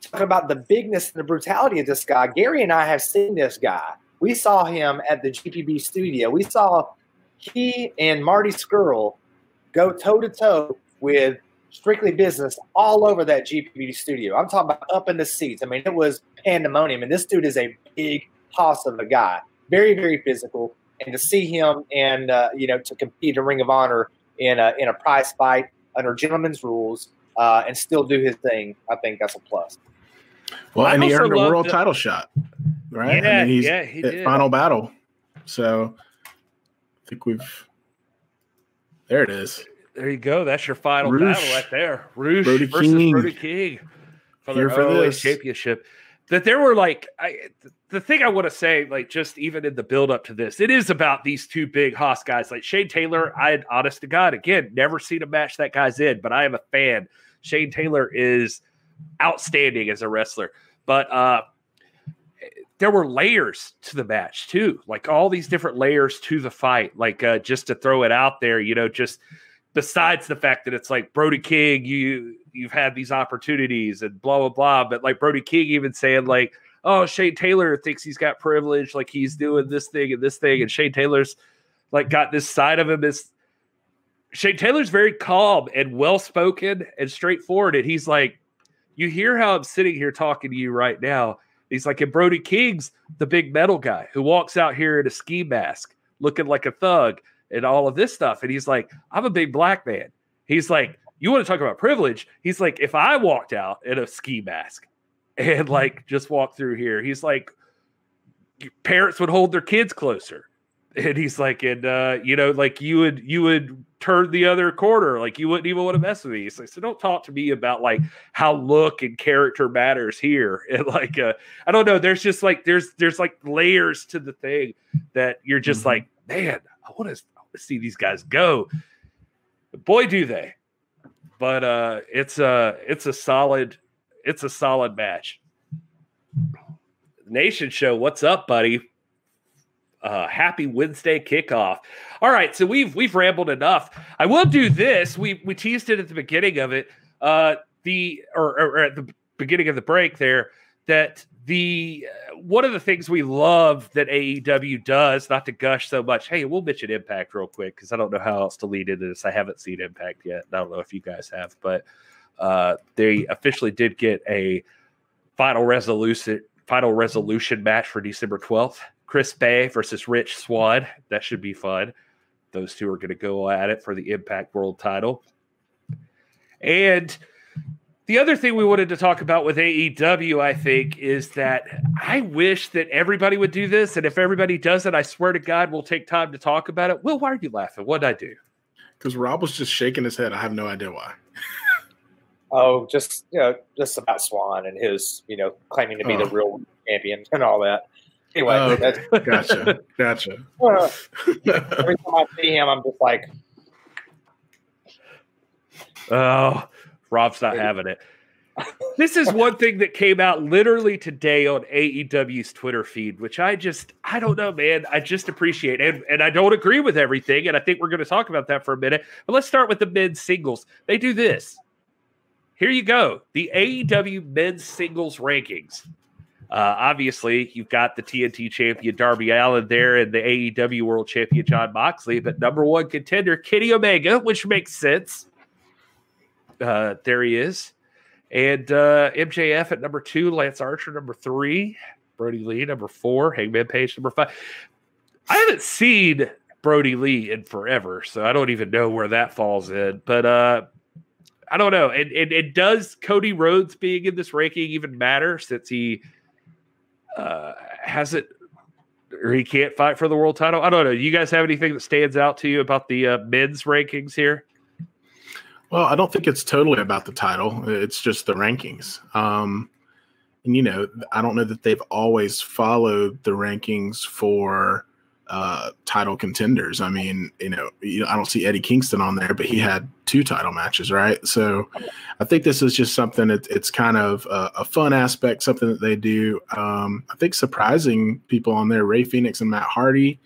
talking about the bigness and the brutality of this guy. Gary and I have seen this guy. We saw him at the GPB studio. We saw he and Marty Scurll go toe to toe with strictly business all over that GPB studio. I'm talking about up in the seats. I mean, it was pandemonium. And this dude is a big hoss of a guy, very, very physical. And to see him and, uh, you know, to compete in Ring of Honor in a, in a prize fight under gentlemen's rules uh, and still do his thing, I think that's a plus. Well, and he earned a world the, title shot, right? Yeah, I mean, he's yeah, he did. Final battle. So I think we've, there it is. There you go. That's your final Roosh. battle right there. Roosh Brody versus King. Brody King for the for championship. That there were like I, the thing I want to say, like just even in the build up to this, it is about these two big Haas guys. Like Shane Taylor, I honest to God, again, never seen a match that guy's in, but I am a fan. Shane Taylor is outstanding as a wrestler. But uh there were layers to the match too, like all these different layers to the fight. Like uh, just to throw it out there, you know, just besides the fact that it's like Brody King, you you've had these opportunities and blah blah blah. But like Brody King even saying like, oh, Shane Taylor thinks he's got privilege, like he's doing this thing and this thing, and Shane Taylor's like got this side of him is Shane Taylor's very calm and well spoken and straightforward. And he's like, you hear how I'm sitting here talking to you right now. He's like, and Brody King's the big metal guy who walks out here in a ski mask looking like a thug and all of this stuff. And he's like, I'm a big black man. He's like, you want to talk about privilege? He's like, if I walked out in a ski mask and like just walked through here, he's like, parents would hold their kids closer. And he's like, and uh, you know, like you would you would turn the other corner, like you wouldn't even want to mess with me. He's like, so don't talk to me about like how look and character matters here. And like uh, I don't know, there's just like there's there's like layers to the thing that you're just mm-hmm. like, man, I want to see these guys go. Boy, do they! But uh, it's a it's a solid it's a solid match. Nation show, what's up, buddy? Uh, happy Wednesday kickoff. All right, so we've we've rambled enough. I will do this. We we teased it at the beginning of it. Uh, the or, or at the beginning of the break there that the uh, one of the things we love that AEW does, not to gush so much. Hey, we'll mention Impact real quick because I don't know how else to lead into this. I haven't seen Impact yet. I don't know if you guys have, but uh, they officially did get a final resolution final resolution match for December twelfth. Chris Bey versus Rich Swann. That should be fun. Those two are going to go at it for the Impact World Title. And the other thing we wanted to talk about with AEW, I think, is that I wish that everybody would do this. And if everybody does it, I swear to God, we'll take time to talk about it. Will, why are you laughing? What did I do? Because Rob was just shaking his head. I have no idea why. oh, just you know, just about Swann and his, you know, claiming to be oh. the real champion and all that. Anyway, oh, okay. gotcha, gotcha. Uh, every time I see him, I'm just like, oh, Rob's not having it. this is one thing that came out literally today on AEW's Twitter feed, which I just I don't know, man. I just appreciate and and I don't agree with everything, and I think we're going to talk about that for a minute. But let's start with the men's singles. They do this. Here you go, the AEW men's singles rankings. Uh, obviously, you've got the TNT champion Darby Allin there and the AEW World Champion Jon Moxley, but number one contender Kenny Omega, which makes sense. Uh, there he is. And uh, MJF at number two, Lance Archer number three, Brodie Lee number four, Hangman Page number five. I haven't seen Brodie Lee in forever, so I don't even know where that falls in. But uh, I don't know. And, and, and does Cody Rhodes being in this ranking even matter since he uh, hasn't or he can't fight for the world title? I don't know. You guys have anything that stands out to you about the uh, men's rankings here? Well, I don't think it's totally about the title. It's just the rankings. Um, and you know, I don't know that they've always followed the rankings for uh, title contenders. I mean, you know, you know, I don't see Eddie Kingston on there, but he had two title matches, right? So, I think this is just something. That, it's kind of a, a, fun aspect, something that they do. Um, I think surprising people on there: Rey Fenix and Matt Hardy.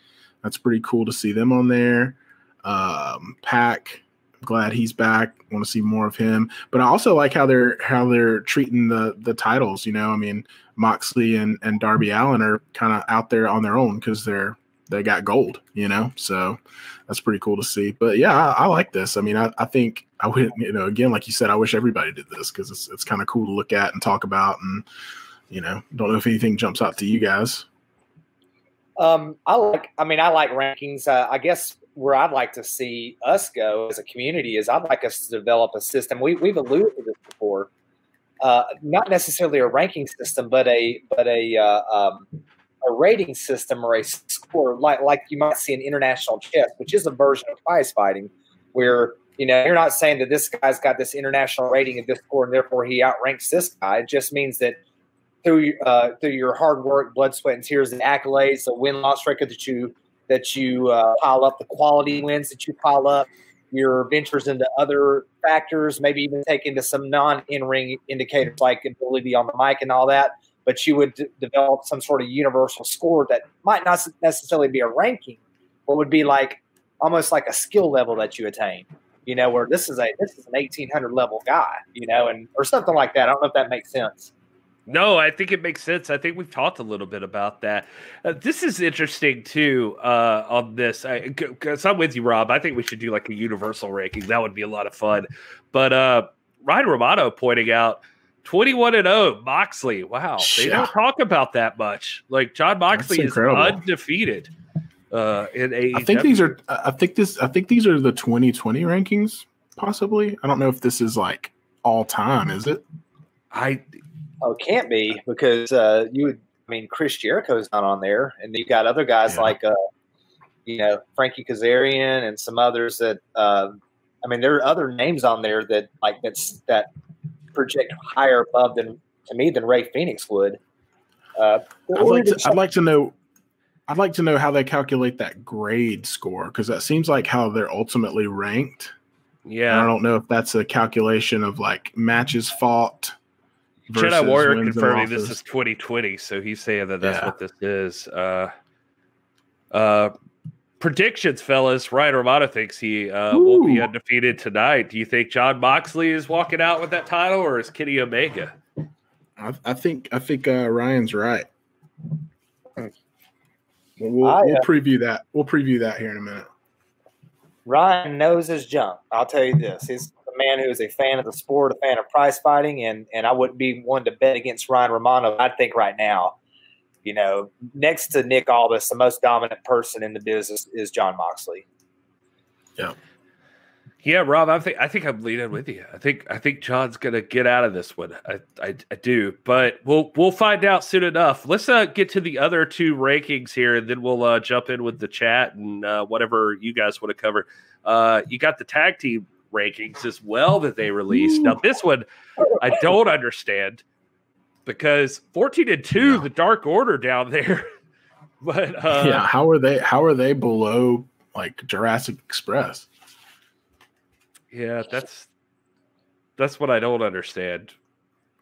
That's pretty cool to see them on there. Um, Pac glad he's back. Want to see more of him. But I also like how they're how they're treating the the titles. You know, I mean, Moxley and and Darby Allin are kind of out there on their own because they're they got gold. You know, so that's pretty cool to see. But yeah, I, I like this. I mean, I, I think I would you know again like you said, I wish everybody did this because it's it's kind of cool to look at and talk about and you know don't know if anything jumps out to you guys. Um, I like. I mean, I like rankings. Uh, I guess where I'd like to see us go as a community is I'd like us to develop a system. We, we've alluded to this before, uh, not necessarily a ranking system, but a but a uh, um, a rating system or a score like like you might see in international chess, which is a version of prize fighting, where you know you're not saying that this guy's got this international rating of this score and therefore he outranks this guy. It just means that through uh, through your hard work, blood, sweat, and tears, and accolades, the win loss record that you that you uh, pile up, the quality wins that you pile up, your ventures into other factors, maybe even take into some non in ring indicators like ability on the mic and all that. But you would d- develop some sort of universal score that might not necessarily be a ranking, but would be like almost like a skill level that you attain. You know, where this is a this is an eighteen hundred level guy, you know, and or something like that. I don't know if that makes sense. No, I think it makes sense. I think we've talked a little bit about that. Uh, this is interesting too uh, on this. Because I'm with you, Rob. I think we should do like a universal ranking. That would be a lot of fun. But uh, Ryan Romano pointing out 21 and 0 Moxley. Wow, they yeah. don't talk about that much. Like Jon Moxley is undefeated. Uh, in AEW. I think these are. I think this. I think these are the 2020 rankings. Possibly. I don't know if this is like all time. Is it? I Oh, can't be because uh, you would. I mean, Chris Jericho's not on there, and you've got other guys yeah. like, uh, you know, Frankie Kazarian and some others that. Uh, I mean, there are other names on there that like that's that project higher above than to me than Rey Fenix would. Uh, I'd like to. I'd like to know. I'd like to know how they calculate that grade score because that seems like how they're ultimately ranked. Yeah, and I don't know if that's a calculation of like matches fought Jedi Warrior confirming this is 2020, so he's saying that that's yeah. what this is. Uh, uh, predictions, fellas. Ryan Romano thinks he uh, will be undefeated tonight. Do you think Jon Moxley is walking out with that title, or is Kenny Omega? I, I think I think uh, Ryan's right. We'll, I, we'll uh, preview that. We'll preview that here in a minute. Ryan knows his junk. I'll tell you this: he's man who is a fan of the sport, a fan of prize fighting, and and I wouldn't be one to bet against Ryan Romano. I think right now, you know, next to Nick Aldis, the most dominant person in the business is Jon Moxley. Yeah. Yeah, Rob, I think I think I'm leaning with you. I think I think Jon's gonna get out of this one. I, I, I do, but we'll we'll find out soon enough. Let's uh, get to the other two rankings here, and then we'll uh, jump in with the chat and uh, whatever you guys want to cover. Uh, you got the tag team rankings as well that they released. Now, this one I don't understand because 14 and 2, no. the Dark Order down there. but uh, yeah, how are they how are they below like Jurassic Express? Yeah, that's that's what I don't understand.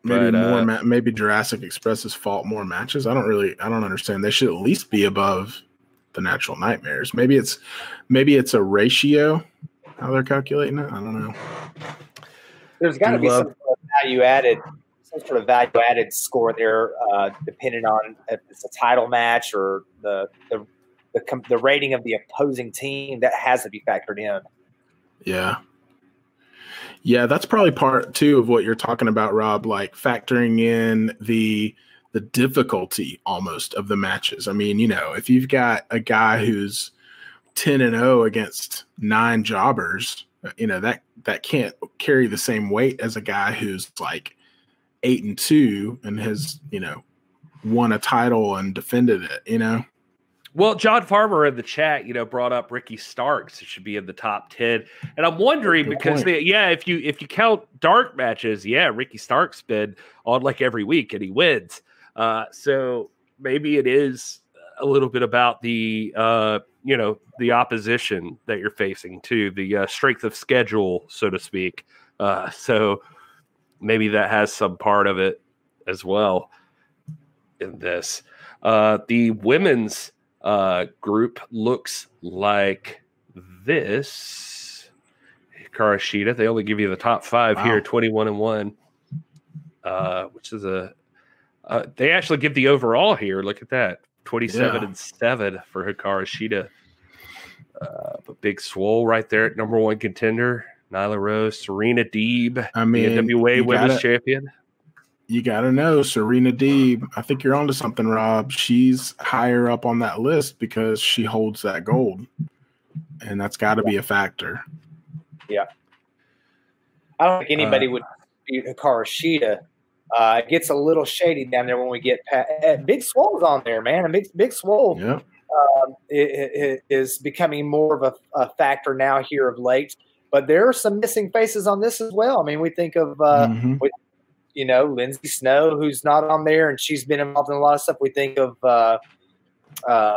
Maybe But, more. uh, Ma- maybe Jurassic Express has fought more matches. I don't really. I don't understand. They should at least be above the Natural Nightmares. Maybe it's maybe it's a ratio. How they're calculating it. I don't know. There's got to be love- some sort of value added, some sort of value added score there, uh, depending on if it's a title match or the the the, com- the rating of the opposing team. That has to be factored in. Yeah. Yeah, that's probably part two of what you're talking about, Rob, like factoring in the the difficulty almost of the matches. I mean, you know, if you've got a guy who's 10 and 0 against nine jobbers, you know, that that can't carry the same weight as a guy who's like 8 and 2 and has, you know, won a title and defended it, you know. Well, John Farmer in the chat, you know, brought up Ricky Starks. It should be in the top ten, and I'm wondering Good because they, yeah, if you if you count dark matches, yeah, Ricky Starks been on like every week and he wins. Uh, so maybe it is a little bit about the uh, you know the opposition that you're facing too, the uh, strength of schedule, so to speak. Uh, so maybe that has some part of it as well in this. Uh, the women's uh, group looks like this. Karashita, they only give you the top five here, 21 and 1, uh, which is a. Uh, they actually give the overall here. Look at that 27 Yeah. and 7 for Hikaru Shida. Uh, but Big Swole right there at number one contender. Nyla Rose, Serena Deeb, I mean, the NWA you Women's gotta- Champion. you got to know Serena Deeb. I think you're onto something, Rob. She's higher up on that list because she holds that gold, and that's got to be a factor. Yeah, I don't think anybody Uh, would beat Hikaru Shida. Uh, it gets a little shady down there when we get past. Uh, Big Swole's on there, man. A Big Big Swole Yeah, um, i- i- i- is becoming more of a, a factor now here of late. But there are some missing faces on this as well. I mean, we think of uh, Mhm. you know Lindsay Snow, who's not on there, and she's been involved in a lot of stuff. We think of, uh, uh,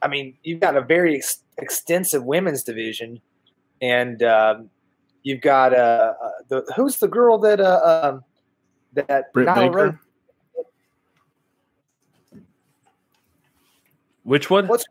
I mean, you've got a very ex- extensive women's division, and um, you've got uh, uh, the who's the girl that uh, um, that Britt Nyla Baker. Rose- Which one? What's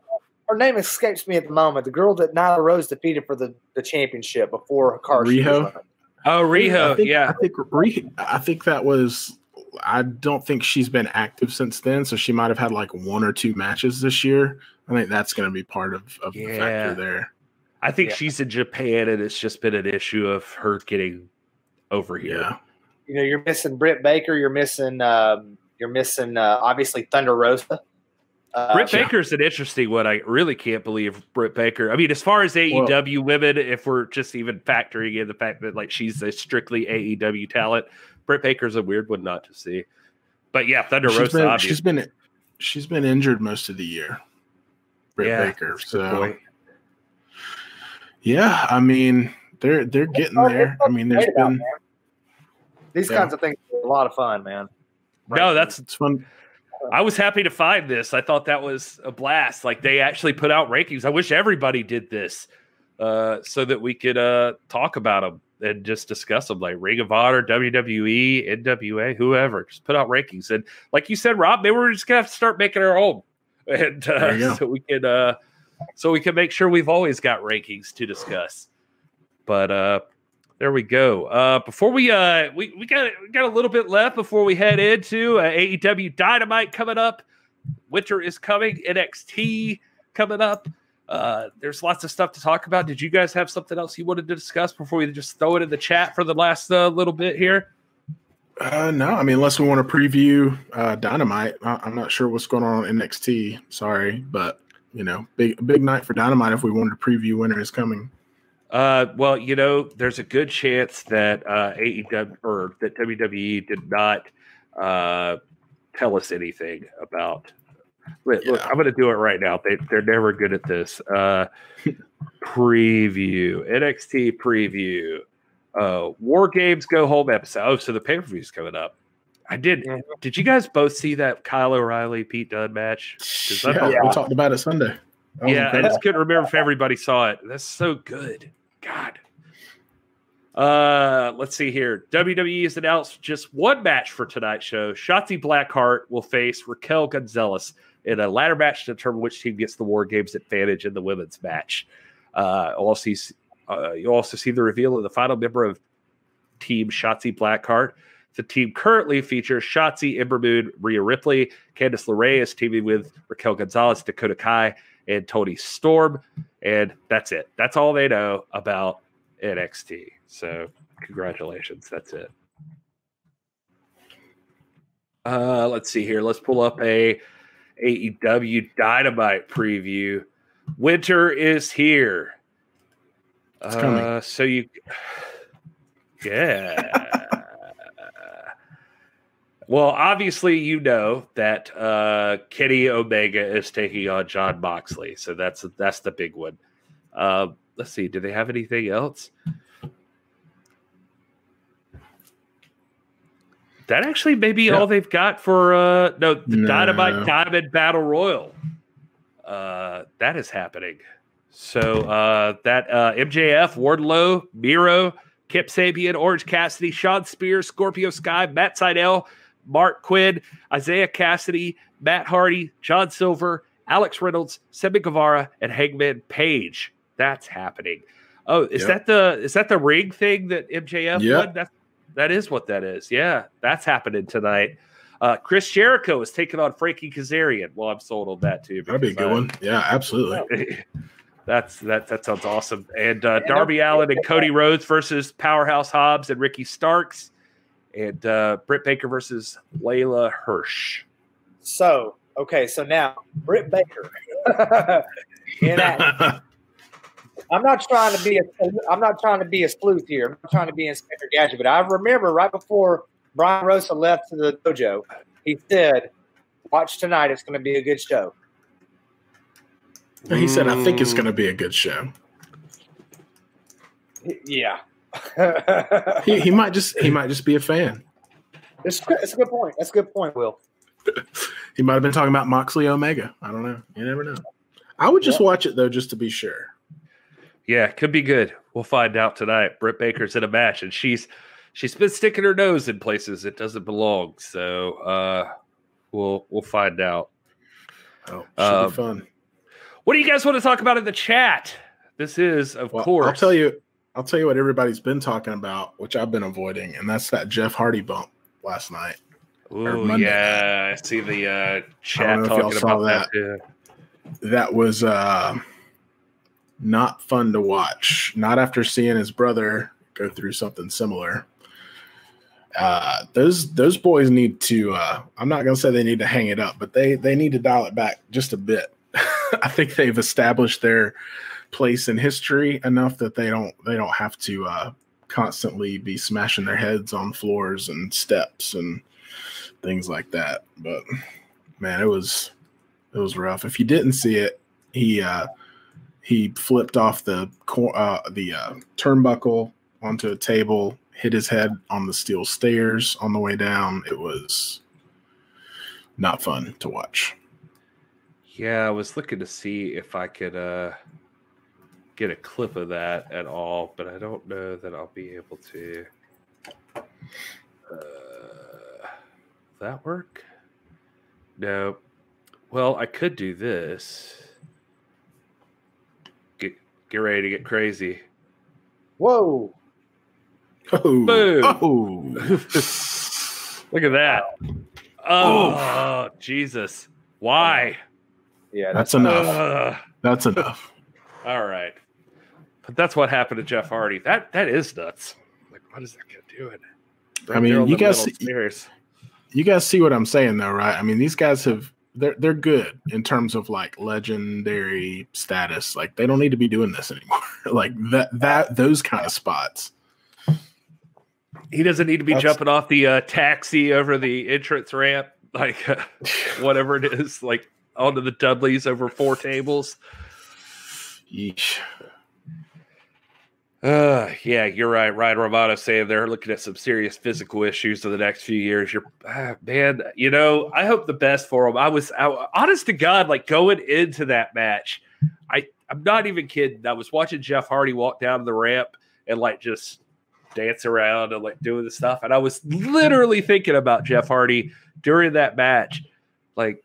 her name escapes me at the moment. The girl that Nyla Rose defeated for the, the championship before Hikaru Shida Riho? Oh, Riho. I think, yeah. I think Re- I think that was. I don't think she's been active since then, so she might have had like one or two matches this year. I think that's going to be part of, of the factor there. I think Yeah. she's in Japan, and it's just been an issue of her getting over here. Yeah, you know, you're missing Britt Baker. You're missing. Um, you're missing uh, obviously Thunder Rosa. Uh, Britt yeah. Baker's an interesting one. I really can't believe Britt Baker. I mean, as far as AEW women, if we're just even factoring in the fact that like she's a strictly AEW talent, Britt Baker's a weird one not to see. But yeah, Thunder she's Rosa, been, obviously. she's been she's been injured most of the year. Britt Yeah, Baker. that's a good So yeah, I mean they're they're getting there. I mean, there's Great about, been man. These Yeah. kinds of things are a lot of fun, man. no, that's it's fun. I was happy to find this. I thought that was a blast. Like they actually put out rankings. I wish everybody did this uh, so that we could uh, talk about them and just discuss them. Like Ring of Honor, WWE, NWA, whoever. Just put out rankings. And like you said, Rob, maybe we're just gonna have to start making our own, and uh, so we can uh, so we can make sure we've always got rankings to discuss. But uh, there we go. Uh, before we uh, we we got we got a little bit left before we head into uh, AEW Dynamite coming up. Winter is coming. NXT coming up. Uh, there's lots of stuff to talk about. Did you guys have something else you wanted to discuss before we just throw it in the chat for the last uh, little bit here? Uh, no, I mean unless we want to preview uh, Dynamite, I, I'm not sure what's going on in NXT. Sorry, but you know, big big night for Dynamite if we wanted to preview winter is coming. Uh, well, you know, there's a good chance that uh, AEW or that WWE did not uh, tell us anything about. Wait, Look, Yeah. I'm going to do it right now. They they're never good at this. Uh, preview NXT preview. Uh, War Games Go Home episode. Oh, so the pay per view is coming up. I did. Mhm. Did you guys both see that Kyle O'Reilly Pete Dunne match? I Yeah, we talked about it Sunday. That was yeah, I just couldn't remember if everybody saw it. That's so good. God. Uh, let's see here. WWE has announced just one match for tonight's show. Shotzi Blackheart will face Raquel Gonzalez in a ladder match to determine which team gets the War Games advantage in the women's match. Uh, also, uh, you also see the reveal of the final member of Team Shotzi Blackheart. The team currently features Shotzi, Ember Moon, Rhea Ripley, Candice LeRae is teaming with Raquel Gonzalez, Dakota Kai, and Toni Storm. And that's it. That's all they know about NXT. So congratulations. That's it. Uh, let's see here. Let's pull up a AEW Dynamite preview. Winter is here. It's Uh, so you, yeah. Well, obviously, you know that uh, Kenny Omega is taking on Jon Moxley, so that's that's the big one. Uh, let's see. Do they have anything else? That actually may be all they've got for uh no the No. Dynamite Diamond Battle Royal. Uh that is happening. So uh that uh MJF, Wardlow, Miro, Kip Sabian, Orange Cassidy, Shawn Spears, Scorpio Sky, Matt Sydal, Marq Quen, Isiah Kassidy, Matt Hardy, John Silver, Alex Reynolds, Sammy Guevara, and Hangman Page. That's happening. Oh, is Yep. that the is that the ring thing that MJF Yep. won? That's that is what that is. Yeah, that's happening tonight. Uh, Chris Jericho is taking on Frankie Kazarian. Well, I'm sold on that too. That'd be a good I- one. Yeah, absolutely. That's that. That sounds awesome. And uh, Darby Allin and Cody Rhodes versus Powerhouse Hobbs and Ricky Starks, and uh, Britt Baker versus Leyla Hirsch. So, okay, so now Britt Baker. in action. I'm not trying to be a I'm not trying to be a sleuth here. I'm not trying to be Inspector Gadget, but I remember right before Brian Rosa left to the dojo, he said, "Watch tonight. It's going to be a good show." he said, "I think it's going to be a good show." Yeah, He, he might just he might just be a fan. it's, it's a good point. That's a good point, Will. He might have been talking about Moxley Omega. I don't know. You never know. I would just Yeah. watch it though, just to be sure. Yeah, could be good. We'll find out tonight. Britt Baker's in a match, and she's she's been sticking her nose in places it doesn't belong. So uh, we'll we'll find out. Oh, should Um, be fun. What do you guys want to talk about in the chat? This is, of Well, course, I'll tell you. I'll tell you what everybody's been talking about, which I've been avoiding, and that's that Jeff Hardy bump last night. Monday yeah, I see the uh, chat know if y'all talking saw about that. that. That was uh, not fun to watch. Not after seeing his brother go through something similar. Uh, those those boys need to. Uh, I'm not gonna say they need to hang it up, but they they need to dial it back just a bit. I think they've established their place in history enough that they don't they don't have to uh, constantly be smashing their heads on floors and steps and things like that. But man, it was it was rough. If you didn't see it, he uh, he flipped off the uh, the uh, turnbuckle onto a table, hit his head on the steel stairs on the way down. It was not fun to watch. Yeah, I was looking to see if I could uh, get a clip of that at all, but I don't know that I'll be able to. Uh, that work? No. Well, I could do this. Get get ready to get crazy. Whoa! Oh, Boom. oh. Look at that. Oh, Jesus. Why? Yeah, that's enough. Ugh. That's enough. All right. But that's what happened to Jeff Hardy. That that is nuts. Like, what is that guy doing? I mean, They're on you guys- metal stairs. You guys see what I'm saying, though, right? I mean, these guys have they're they're good in terms of like legendary status. Like they don't need to be doing this anymore. like that that those kind of spots. He doesn't need to be That's- jumping off the uh, taxi over the entrance ramp, like uh, whatever it is, like onto the Dudleys over four tables. Yeesh. Uh, yeah, you're right. Ryan Romano saying they're looking at some serious physical issues in the next few years. You're, ah, man, you know, I hope the best for him. I was, I, honest to God, like going into that match, I, I'm not even kidding. I was watching Jeff Hardy walk down the ramp and like just dance around and like doing the stuff. And I was literally thinking about Jeff Hardy during that match. Like,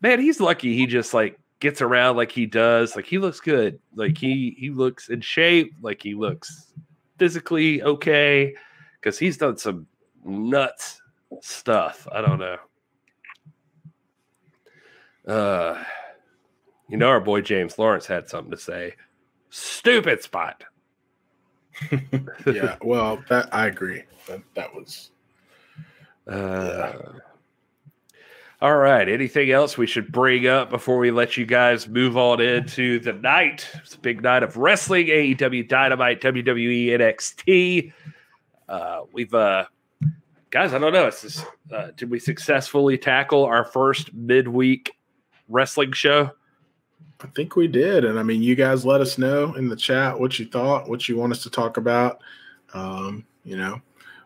man, he's lucky he just like gets around like he does. Like he looks good. Like he he looks in shape. Like he looks physically okay because he's done some nuts stuff. I don't know. Uh, you know, our boy James Lawrence had something to say. Stupid spot. yeah, well, that I agree. That that was. Uh, yeah. All right. Anything else we should bring up before we let you guys move on into the night? It's a big night of wrestling, AEW Dynamite, WWE NXT. Uh, we've uh, guys, I don't know. Uh, did we successfully tackle our first midweek wrestling show? I think we did, and I mean, you guys let us know in the chat what you thought, what you want us to talk about. Um, you know,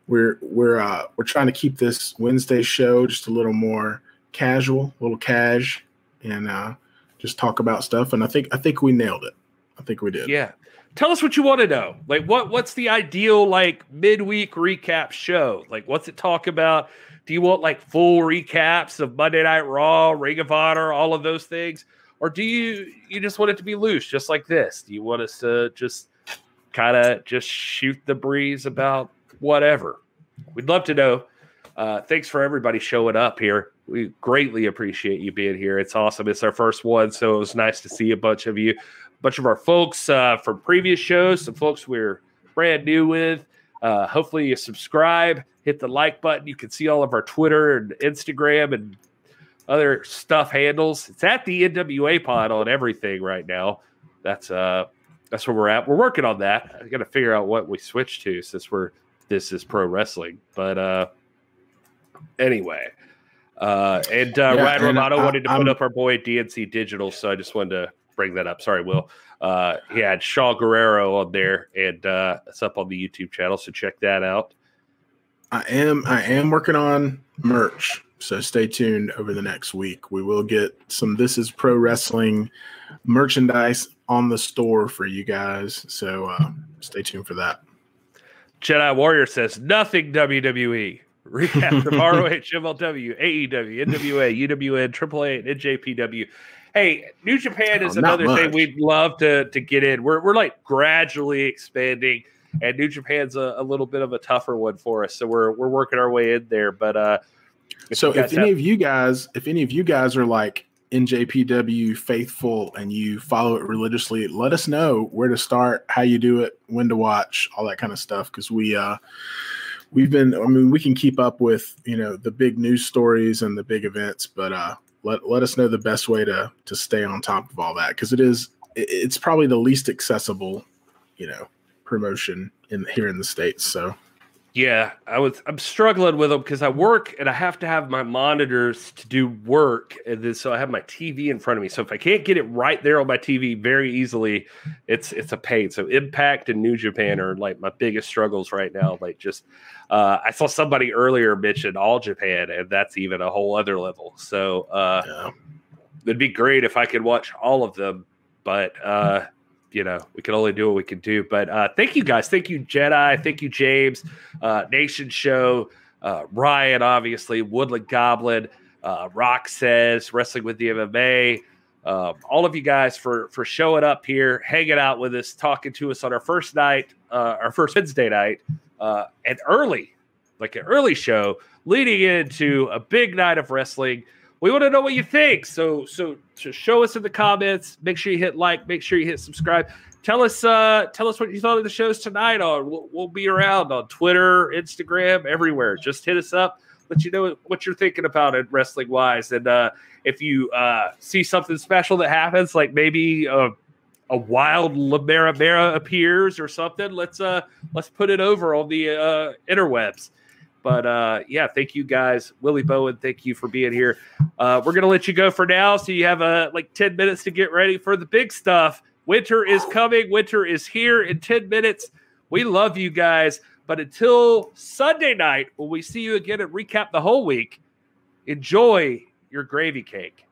we're we're uh, we're trying to keep this Wednesday show just a little more casual, a little cash, and uh, just talk about stuff. And I think I think we nailed it. I think we did. Yeah. Tell us what you want to know. Like what what's the ideal like midweek recap show? Like what's it talk about? Do you want like full recaps of Monday Night Raw, Ring of Honor, all of those things? Or do you you just want it to be loose, just like this? Do you want us to just kind of just shoot the breeze about whatever? We'd love to know. Uh, thanks for everybody showing up here. We greatly appreciate you being here. It's awesome. It's our first one, so it was nice to see a bunch of you, a bunch of our folks uh, from previous shows, some folks we're brand new with. Uh, hopefully, you subscribe, hit the like button. You can see all of our Twitter and Instagram and other stuff handles. It's at the NWA pod on everything right now. That's uh that's where we're at. We're working on that. I got to figure out what we switch to since we're this is pro wrestling. But uh anyway, uh and uh yeah, Ryan Romano I, wanted to I'm, put up our boy DNC Digital, so I just wanted to bring that up. Sorry, Will. Uh he had Shaul Guerrero on there and uh it's up on the YouTube channel, so check that out. I am I am working on merch so stay tuned over the next week. We will get some This is Pro Wrestling merchandise on the store for you guys. So uh, stay tuned for that. Jedi Warrior says nothing WWE. Recap from ROH, MLW, AEW, NWA, UWN, AAA, and NJPW. Hey, New Japan is oh, another thing we'd love to to get in. We're we're like gradually expanding, and New Japan's a, a little bit of a tougher one for us. So we're we're working our way in there. But uh if so if any have- of you guys, if any of you guys are like NJPW faithful and you follow it religiously, let us know where to start, how you do it, when to watch, all that kind of stuff. Because we uh we've been I mean, we can keep up with, you know, the big news stories and the big events, but uh let let us know the best way to to stay on top of all that because it is it's probably the least accessible, you know, promotion in here in the States. So yeah, I was. I'm struggling with them because I work and I have to have my monitors to do work, and then so I have my TV in front of me. So if I can't get it right there on my TV very easily, it's it's a pain. So Impact and New Japan are like my biggest struggles right now. Like just, uh, I saw somebody earlier mention All Japan, and that's even a whole other level. So uh, yeah. it'd be great if I could watch all of them, but. Uh, you know, we can only do what we can do. But uh, thank you guys. Thank you, Jedi. Thank you, James. Uh, Nation Show. Uh, Ryan, obviously. Woodland Goblin. Uh, Rock says Wrestling with the MMA. Um, all of you guys for for showing up here, hanging out with us, talking to us on our first night, uh, our first Wednesday night, uh, and early, like an early show, leading into a big night of wrestling we want to know what you think. So so to show us in the comments. Make sure you hit like. Make sure you hit subscribe. Tell us uh tell us what you thought of the shows tonight. On we'll, we'll be around on Twitter, Instagram, everywhere. Just hit us up. Let you know what you're thinking about it wrestling wise. And uh, if you uh, see something special that happens, like maybe a, a wild Lamera Mera appears or something, let's uh let's put it over on the uh, interwebs. But uh, yeah, thank you guys. Willie Bowen, thank you for being here. Uh, we're to let you go for now. So you have uh, like 10 minutes to get ready for the big stuff. Winter is coming. Winter is here in 10 minutes. We love you guys. But until Sunday night, when we see you again and recap the whole week, enjoy your gravy cake.